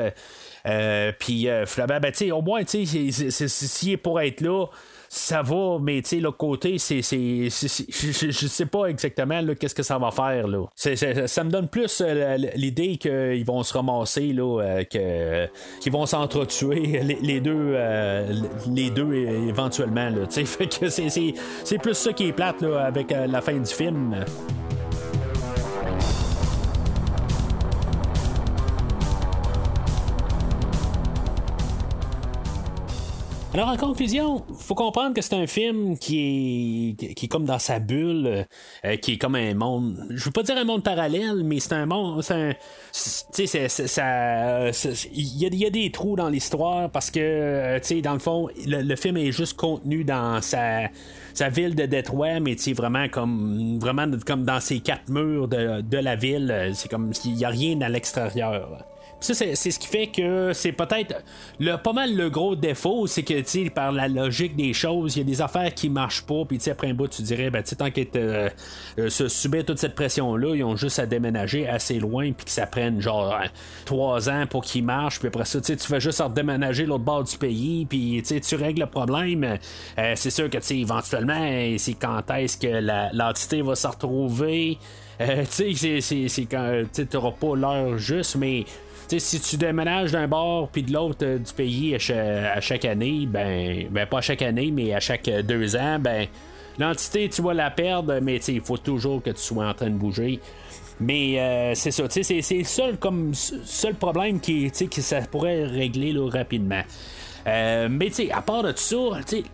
puis ben, au moins, s'il est pour être là, ça va, mais tu sais, l'autre côté, c'est, c'est, je, sais pas exactement qu'est-ce que ça va faire. Là. ça me donne plus euh, l'idée qu'ils vont se ramasser, là, euh, que, qu'ils vont s'entretuer, les, deux, euh, les deux éventuellement. Là, fait que c'est, c'est, plus ça qui est plate là, avec la fin du film. Alors, en conclusion, faut comprendre que c'est un film qui est, qui est comme dans sa bulle, euh, qui est comme un monde. Je veux pas dire un monde parallèle, mais c'est un monde. Tu sais, ça. Il y, y, a des trous dans l'histoire parce que, euh, tu sais, dans le fond, le, film est juste contenu dans sa sa ville de Détroit, mais tu vraiment comme vraiment comme dans ces quatre murs de, de la ville. C'est comme il n'y a rien à l'extérieur. Ça, c'est, ce qui fait que c'est peut-être le, pas mal le gros défaut, c'est que, par la logique des choses, il y a des affaires qui marchent pas, puis, après un bout, tu dirais, ben, tant qu'ils euh, euh, se subir toute cette pression-là, ils ont juste à déménager assez loin, puis que ça prenne, genre, euh, trois ans pour qu'ils marchent, puis après ça, tu fais juste déménager l'autre bord du pays, puis, tu règles le problème. c'est sûr que, tu éventuellement, c'est quand est-ce que l'entité va se retrouver? tu sais, c'est quand tu n'auras pas l'heure juste, mais si tu déménages d'un bord puis de l'autre euh, du pays à chaque, année, ben, ben pas à chaque année, mais à chaque deux ans, ben l'entité tu vas la perdre, mais il faut toujours que tu sois en train de bouger. Mais euh, c'est ça, c'est le seul, seul problème qui, qui ça pourrait régler rapidement. Euh, mais tu à part de ça,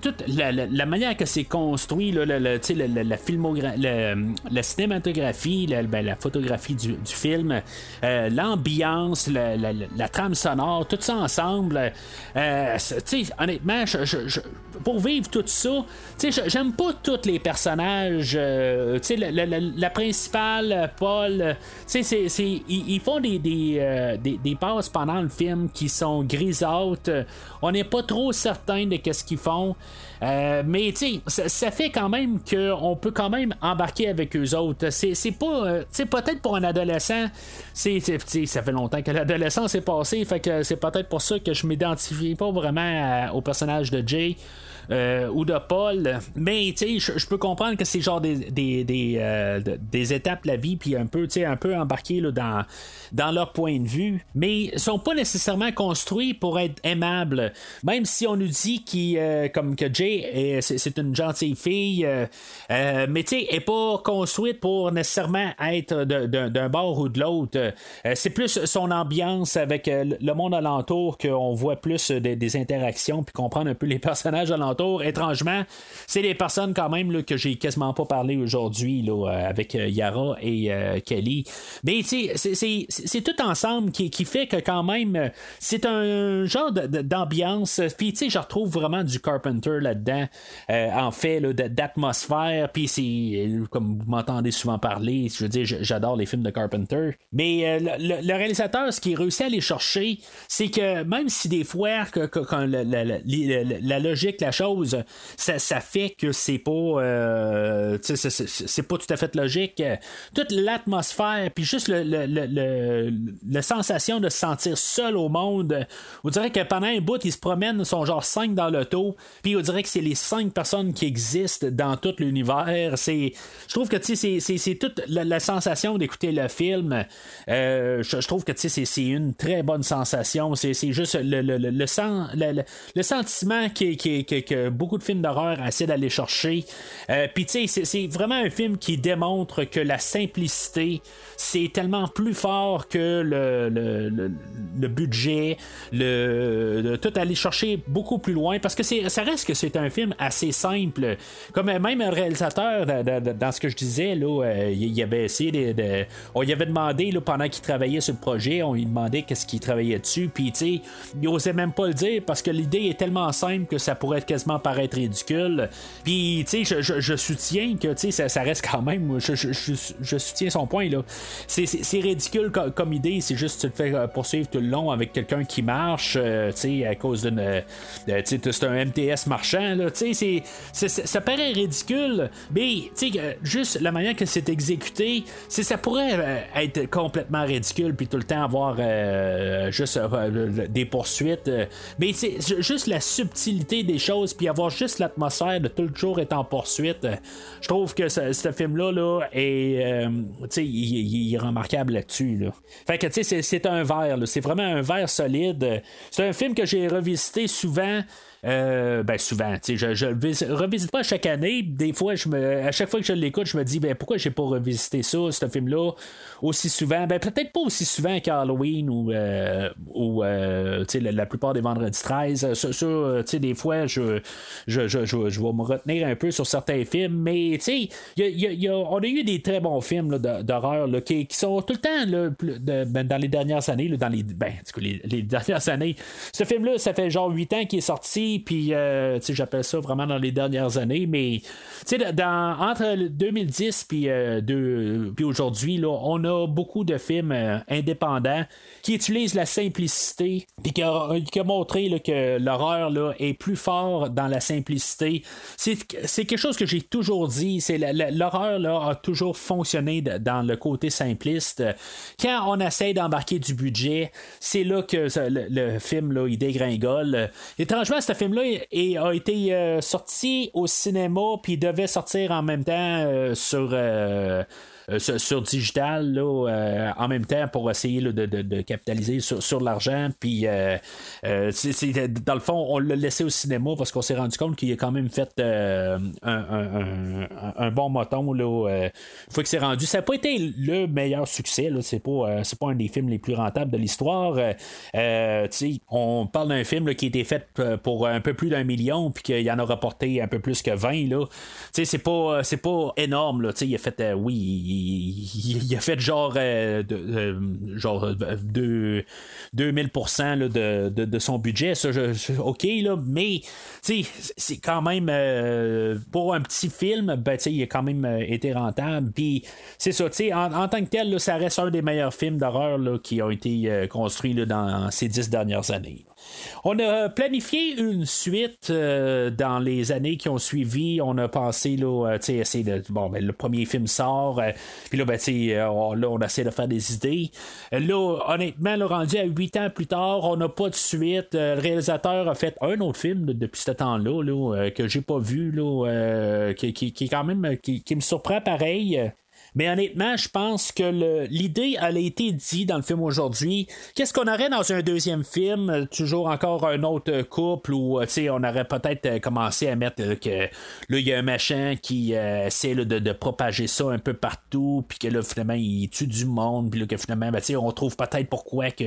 toute la, manière que c'est construit, là, la, la, la, cinématographie, la, photographie du, film, euh, l'ambiance, la, trame sonore, tout ça ensemble, euh, tu honnêtement, pour vivre tout ça, tu j'aime pas tous les personnages, tu sais, la, principale, Paul, tu sais, ils, font des, des, des, passes pendant le film qui sont grisâtres. On pas trop certain de qu'est-ce qu'ils font. Euh, mais tu sais, ça, fait quand même qu'on peut quand même embarquer avec eux autres. C'est, pas, euh, tu peut-être pour un adolescent, c'est, ça fait longtemps que l'adolescence est passée, fait que c'est peut-être pour ça que je m'identifie pas vraiment au personnage de Jay. Euh, ou de Paul. Mais tu sais, je peux comprendre que c'est genre des, des, des, euh, des, étapes de la vie, puis un peu, un peu embarqué là, dans, dans leur point de vue. Mais ils sont pas nécessairement construits pour être aimables. Même si on nous dit euh, comme que Jay c'est une gentille fille, mais tu sais, est pas construite pour nécessairement être d'un bord ou de l'autre. c'est plus son ambiance avec le monde alentour qu'on voit plus des, des interactions puis comprendre un peu les personnages alentour Étrangement, c'est des personnes quand même que j'ai quasiment pas parlé aujourd'hui là, euh, avec euh, Yara et euh, Kelly. Mais c'est tout ensemble qui, fait que quand même, c'est un genre d'ambiance. Puis tu sais, je retrouve vraiment du Carpenter là-dedans, en fait, d'atmosphère. Puis c'est, comme vous m'entendez souvent parler, je veux dire, j'adore les films de Carpenter. Mais le, réalisateur, ce qui réussit à aller chercher, c'est que même si des fois, quand la logique, la chose, ça, fait que c'est pas euh, c'est pas tout à fait logique. Toute l'atmosphère, puis juste le, la sensation de se sentir seul au monde. On dirait que pendant un bout, ils se promènent, sont genre cinq dans l'auto, puis on dirait que c'est les cinq personnes qui existent dans tout l'univers. C'est, je trouve que c'est toute la, sensation d'écouter le film. Euh, je, trouve que c'est une très bonne sensation. C'est juste le, le, le, le, sentiment qui, qui, qui, beaucoup de films d'horreur essaient d'aller chercher. Euh, Puis tu sais, c'est vraiment un film qui démontre que la simplicité, c'est tellement plus fort que le, le, budget, le, tout aller chercher beaucoup plus loin, parce que ça reste que c'est un film assez simple. Comme même un réalisateur, dans ce que je disais, là, euh, il avait essayé de, on lui avait demandé là, pendant qu'il travaillait sur le projet, on lui demandait qu'est-ce qu'il travaillait dessus, puis tu sais, il osait même pas le dire parce que l'idée est tellement simple que ça pourrait être quasiment paraître ridicule. Puis, tu sais, je, soutiens que, tu sais, ça, reste quand même. Je, soutiens son point, là. C'est ridicule comme, idée. C'est juste, tu te fais euh, poursuivre tout le long avec quelqu'un qui marche, euh, tu sais, à cause d'une. Euh, tu sais, c'est un MTS marchand, là. Tu sais, ça paraît ridicule, mais, tu sais, juste la manière que c'est exécuté, ça pourrait être complètement ridicule, puis tout le temps avoir juste des poursuites. mais, c'est juste la subtilité des choses, puis avoir juste l'atmosphère de tout le jour être en poursuite. Euh, je trouve que ce, film-là là, est, euh, il, est remarquable là-dessus. Là. Fait que c'est un verre, c'est vraiment un verre solide. C'est un film que j'ai revisité souvent. Euh, ben souvent, je, je revisite pas chaque année. Des fois, je me, à chaque fois que je l'écoute, je me dis, ben pourquoi j'ai pas revisité ça, ce film-là, aussi souvent? Ben peut-être pas aussi souvent qu'Halloween ou, euh, ou euh, sais, la, plupart des vendredis 13. Ça, tu sais, des fois, je, je, je, je, vais me retenir un peu sur certains films, mais tu sais, on a eu des très bons films d'horreur qui, qui, sont tout le temps ben, dans les dernières années, dans les, ben, les, les dernières années. Ce film-là, ça fait genre 8 ans qu'il est sorti puis j'appelle ça vraiment dans les dernières années, mais dans, entre 2010 puis, puis aujourd'hui, on a beaucoup de films indépendants qui utilisent la simplicité, puis qui a, montré que l'horreur est plus fort dans la simplicité. C'est quelque chose que j'ai toujours dit, c'est l'horreur a toujours fonctionné dans le côté simpliste. Quand on essaie d'embarquer du budget, c'est là que le, film là, il dégringole. Étrangement, ce film-là a été euh, sorti au cinéma, puis devait sortir en même temps euh, sur. Euh, sur, digital là, euh, en même temps pour essayer de, capitaliser sur, l'argent. Puis, euh, c'est, dans le fond, on l'a laissé au cinéma parce qu'on s'est rendu compte qu'il a quand même fait un, bon moton. Là, faut que c'est rendu. Ça n'a pas été le meilleur succès. Là. C'est, pas, c'est pas un des films les plus rentables de l'histoire. on parle d'un film qui a été fait pour un peu plus d'un million, puis qu'il en a rapporté un peu plus que 20. Là. C'est, pas, c'est pas énorme. Là. Il a fait, oui, il, a fait genre, euh, de, euh, genre 2, 2000% de, de, son budget. Ça, OK, là, mais c'est quand même euh, pour un petit film, ben, il a quand même été rentable. Puis c'est ça, en, en, tant que tel, ça reste un des meilleurs films d'horreur qui ont été construits dans ces dix dernières années. On a planifié une suite euh, dans les années qui ont suivi. On a pensé, là, euh. Bon, ben, le premier film sort, euh, puis là, ben, on, là, on essaie de faire des idées. Là, honnêtement, le rendu à huit ans plus tard, on n'a pas de suite. le réalisateur a fait un autre film depuis ce temps-là, là, que j'ai pas vu, qui, qui, quand même. Qui me surprend pareil. Mais honnêtement, je pense que l'idée a été dit dans le film aujourd'hui. Qu'est-ce qu'on aurait dans un deuxième film? Toujours encore un autre couple où on aurait peut-être commencé à mettre que là, il y a un machin qui essaie de, propager ça un peu partout, puis que là, finalement, il tue du monde, puis là, que finalement, ben, on trouve peut-être pourquoi que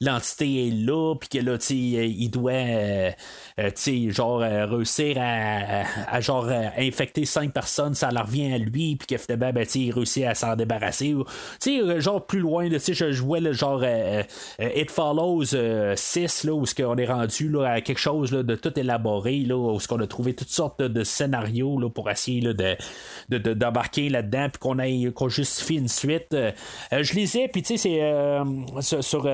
l'entité est là, puis que là, il doit, euh, euh, genre, euh, réussir à, genre, infecter cinq personnes, ça leur revient à lui, puis que finalement, ben, il réussi à s'en débarrasser. Tu sais, euh, genre plus loin, tu sais, je jouais le genre euh, euh, It Follows 6, là, où ce qu'on est rendu là, à quelque chose là, de tout élaboré, là, où ce qu'on a trouvé toutes sortes de, scénarios là, pour essayer là, de, d'embarquer là-dedans, puis qu'on, ait, qu'on justifie une suite. je lisais, puis tu sais, c'est sur,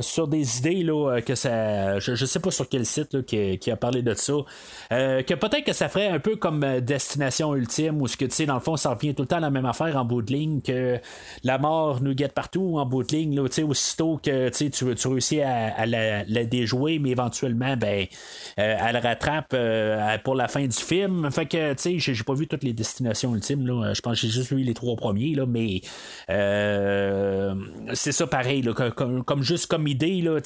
sur, des idées là, que ça. Je, sais pas sur quel site qui, qui, a parlé de ça. que peut-être que ça ferait un peu comme Destination Ultime, où ce que tu sais, dans le fond, ça revient tout le temps à la même affaire en bout de ligne, que la mort nous guette partout en bout de ligne. Là, aussitôt que tu, tu réussis à, la, déjouer, mais éventuellement, ben, euh, elle rattrape euh, pour la fin du film. Fait que, tu sais, j'ai pas vu toutes les destinations ultimes. Là. Je pense que j'ai juste vu les trois premiers, là, mais euh, c'est ça pareil, là, comme, juste comme idée. Là,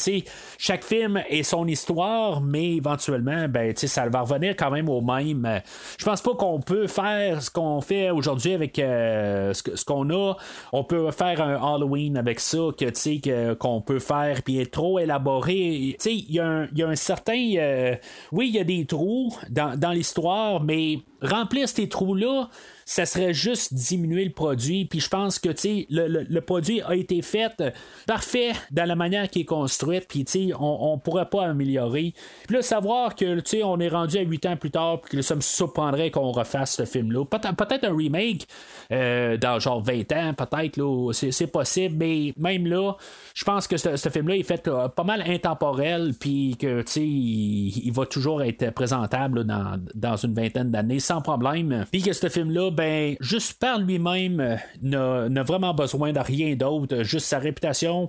chaque film est son histoire, mais éventuellement, ben, ça va revenir quand même au même. Je pense pas qu'on peut faire ce qu'on fait aujourd'hui avec euh, ce, qu'on a, on peut faire un Halloween avec ça, que tu qu'on peut faire, puis être trop élaboré. Il y, a un certain. Euh, oui, il y a des trous dans, dans l'histoire, mais remplir ces trous-là, ça serait juste diminuer le produit. Puis je pense que le, le, le, produit a été fait euh, parfait dans la manière qui est construite. Puis on ne pourrait pas améliorer. Puis là, savoir que on est rendu à 8 ans plus tard, puis que ça me surprendrait qu'on refasse ce film-là. Peut-être un remake euh, dans genre 20 ans, peut-être, c'est possible. Mais même là, je pense que ce, film-là est fait euh, pas mal intemporel. Puis que il, il, va toujours être présentable dans, dans une vingtaine d'années sans problème. Puis que ce film-là, ben, juste par lui-même, euh, n'a vraiment besoin de rien d'autre, juste sa réputation.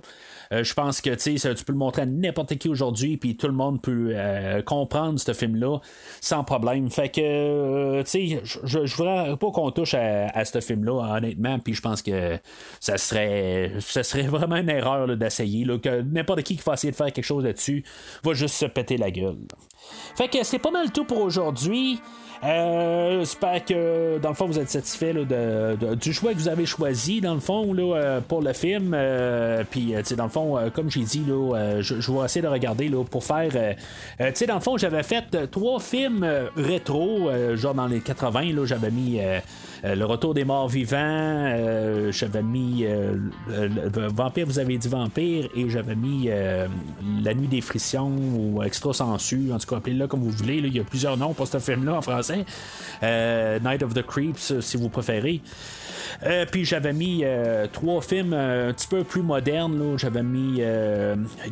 Euh, je pense que tu peux le montrer à n'importe qui aujourd'hui, puis tout le monde peut euh, comprendre ce film-là sans problème. Fait que, je voudrais pas qu'on touche à, ce film-là, honnêtement, puis je pense que ça serait, serait vraiment une erreur d'essayer, que n'importe qui qui va essayer de faire quelque chose là-dessus va juste se péter la gueule. Fait que c'est pas mal tout pour aujourd'hui. Euh, j'espère que dans le fond vous êtes satisfait du choix que vous avez choisi dans le fond là, euh, pour le film. Euh, puis dans le fond, comme j'ai dit, là, je, vais essayer de regarder là, pour faire. tu sais, dans le fond, j'avais fait trois films rétro, genre dans les 80, là, j'avais mis. Le retour des morts vivants suivant, j'avais mis Vampire, vous avez dit Vampire, et j'avais mis La Nuit des Frictions ou Extra Sensu, en tout cas, appelez-le comme vous voulez. il y a plusieurs noms pour ce film-là en français. Night of the Creeps, si vous préférez. Euh, puis j'avais mis euh, trois films euh, un petit peu plus modernes. J'avais mis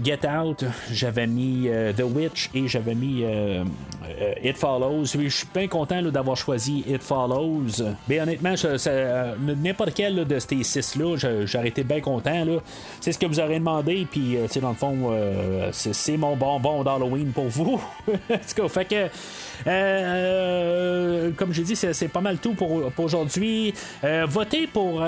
Get Out, j'avais mis The Witch et j'avais mis It Follows. Je suis bien content d'avoir choisi It Follows. Mais honnêtement, n'importe quel de ces six-là, j'aurais été bien content. C'est ce que vous aurez demandé. Puis, dans le fond, c'est mon bonbon d'Halloween pour vous. en tout cas, fait que. Comme j'ai dit, c'est pas mal tout pour, aujourd'hui. votez pour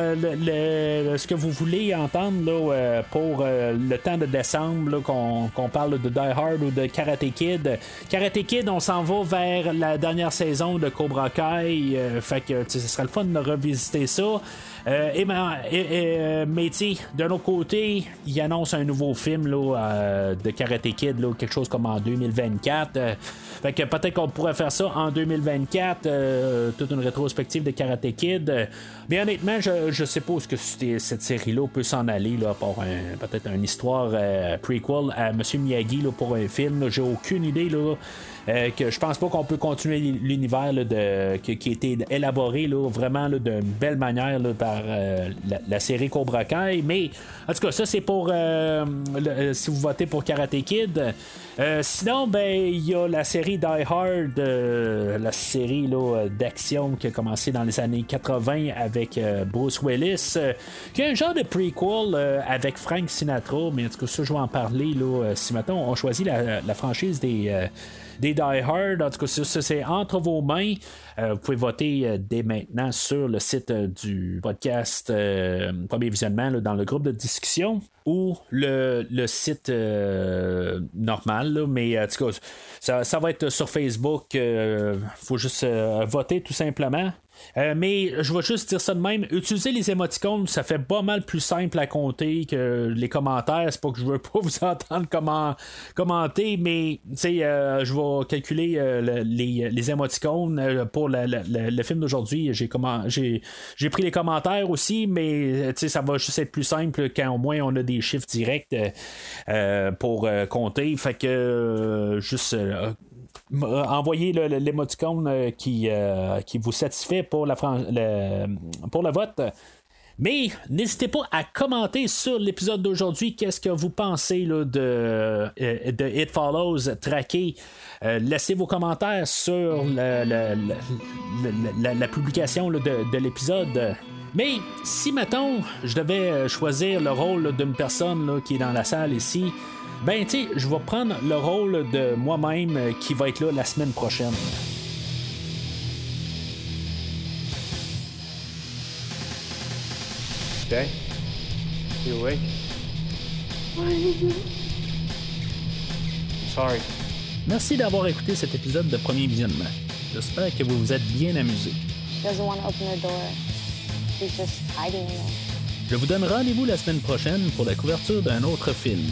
euh, ce que vous voulez entendre euh, pour euh, le temps de décembre, qu'on parle de Die Hard ou de Karate Kid. Karate Kid, on s'en va vers la dernière saison de Cobra Kai. fait que ce serait le fun de revisiter ça. et, mais d'un autre côté, il annonce un nouveau film là, de Karate Kid, quelque chose comme en 2024. Fait que peut-être qu'on pourrait faire ça en 2024, toute une rétrospective de Karate Kid. Mais honnêtement, je, je sais pas où que cette série-là peut s'en aller, là, pour peut-être une histoire euh, prequel à M. Miyagi là, pour un film. J'ai aucune idée. Là, euh, que je pense pas qu'on peut continuer l'univers de, qui, a été élaboré là, vraiment d'une belle manière par euh, la, série Cobra Kai. Mais en tout cas, ça c'est pour si vous votez pour Karate Kid. sinon, ben il y a la série Die Hard, la série d'action qui a commencé dans les années 80 avec Bruce Willis, qui est un genre de prequel avec Frank Sinatra, mais en tout cas ça je vais en parler là, si maintenant on choisit la franchise des des Die Hard. En tout cas, c'est entre vos mains. Euh, vous pouvez voter euh, dès maintenant sur le site euh, du podcast Premier Visionnement dans le groupe de discussion ou le, site normal. mais en tout cas, ça, va être sur Facebook. Il faut juste voter tout simplement. Euh, mais je vais juste dire ça de même. Utiliser les émoticônes, ça fait pas mal plus simple à compter que les commentaires. C'est pas que je veux pas vous entendre comment, commenter, mais euh, je vais calculer euh, les, les, émoticônes pour le film d'aujourd'hui. J'ai, j'ai, j'ai pris les commentaires aussi, mais ça va juste être plus simple quand au moins on a des chiffres directs pour compter. Fait que juste envoyez l'émoticône euh, qui, euh, qui vous satisfait pour, la pour le vote. Mais n'hésitez pas à commenter sur l'épisode d'aujourd'hui qu'est-ce que vous pensez de, euh, de It Follows traqué? laissez vos commentaires sur la, la, publication de, de l'épisode. Mais si, mettons, je devais choisir le rôle d'une personne qui est dans la salle ici, ben, tu sais, je vais prendre le rôle de moi-même euh, qui va être là la semaine prochaine.
Jay, you awake? sorry.
Merci d'avoir écouté cet épisode de Premier Visionnement. J'espère que vous vous êtes bien amusé. Je vous donne rendez-vous la semaine prochaine pour la couverture d'un autre film.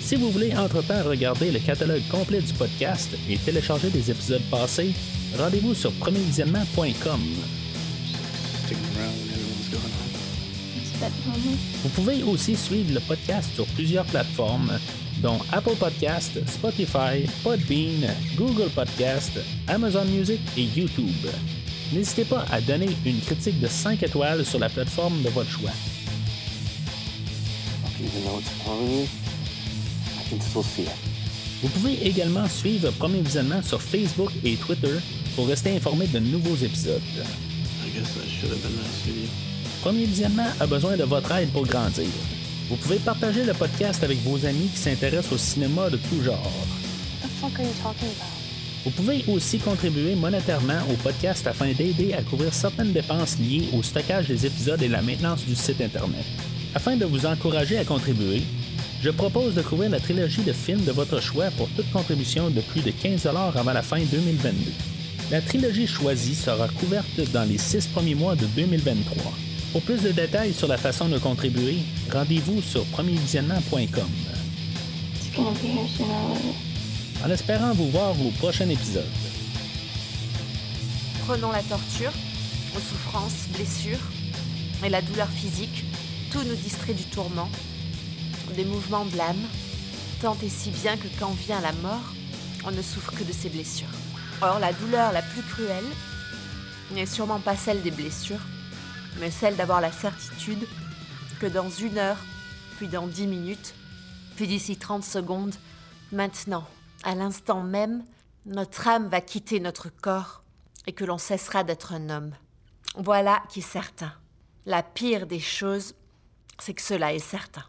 Si vous voulez entre-temps regarder le catalogue complet du podcast et télécharger des épisodes passés, rendez-vous sur premiervisionnement.com. Vous pouvez aussi suivre le podcast sur plusieurs plateformes, dont Apple Podcast, Spotify, Podbean, Google Podcast, Amazon Music et YouTube. N'hésitez pas à donner une critique de 5 étoiles sur la plateforme de votre choix. Vous pouvez également suivre Premier Visionnement sur Facebook et Twitter pour rester informé de nouveaux épisodes. Premier Visionnement a besoin de votre aide pour grandir. Vous pouvez partager le podcast avec vos amis qui s'intéressent au cinéma de tout genre. Vous pouvez aussi contribuer monétairement au podcast afin d'aider à couvrir certaines dépenses liées au stockage des épisodes et la maintenance du site Internet. Afin de vous encourager à contribuer, je propose de couvrir la trilogie de films de votre choix pour toute contribution de plus de 15 avant la fin 2022. La trilogie choisie sera couverte dans les six premiers mois de 2023. Pour plus de détails sur la façon de contribuer, rendez-vous sur premiervisionnement.com. En espérant vous voir au prochain épisode.
comprenons la torture, nos souffrances, blessures et la douleur physique, tout nous distrait du tourment, des mouvements de l'âme, tant et si bien que quand vient la mort, on ne souffre que de ses blessures. Or, la douleur la plus cruelle n'est sûrement pas celle des blessures, mais celle d'avoir la certitude que dans une heure, puis dans dix minutes, puis d'ici 30 secondes, maintenant, à l'instant même, notre âme va quitter notre corps et que l'on cessera d'être un homme. Voilà qui est certain. La pire des choses, c'est que cela est certain.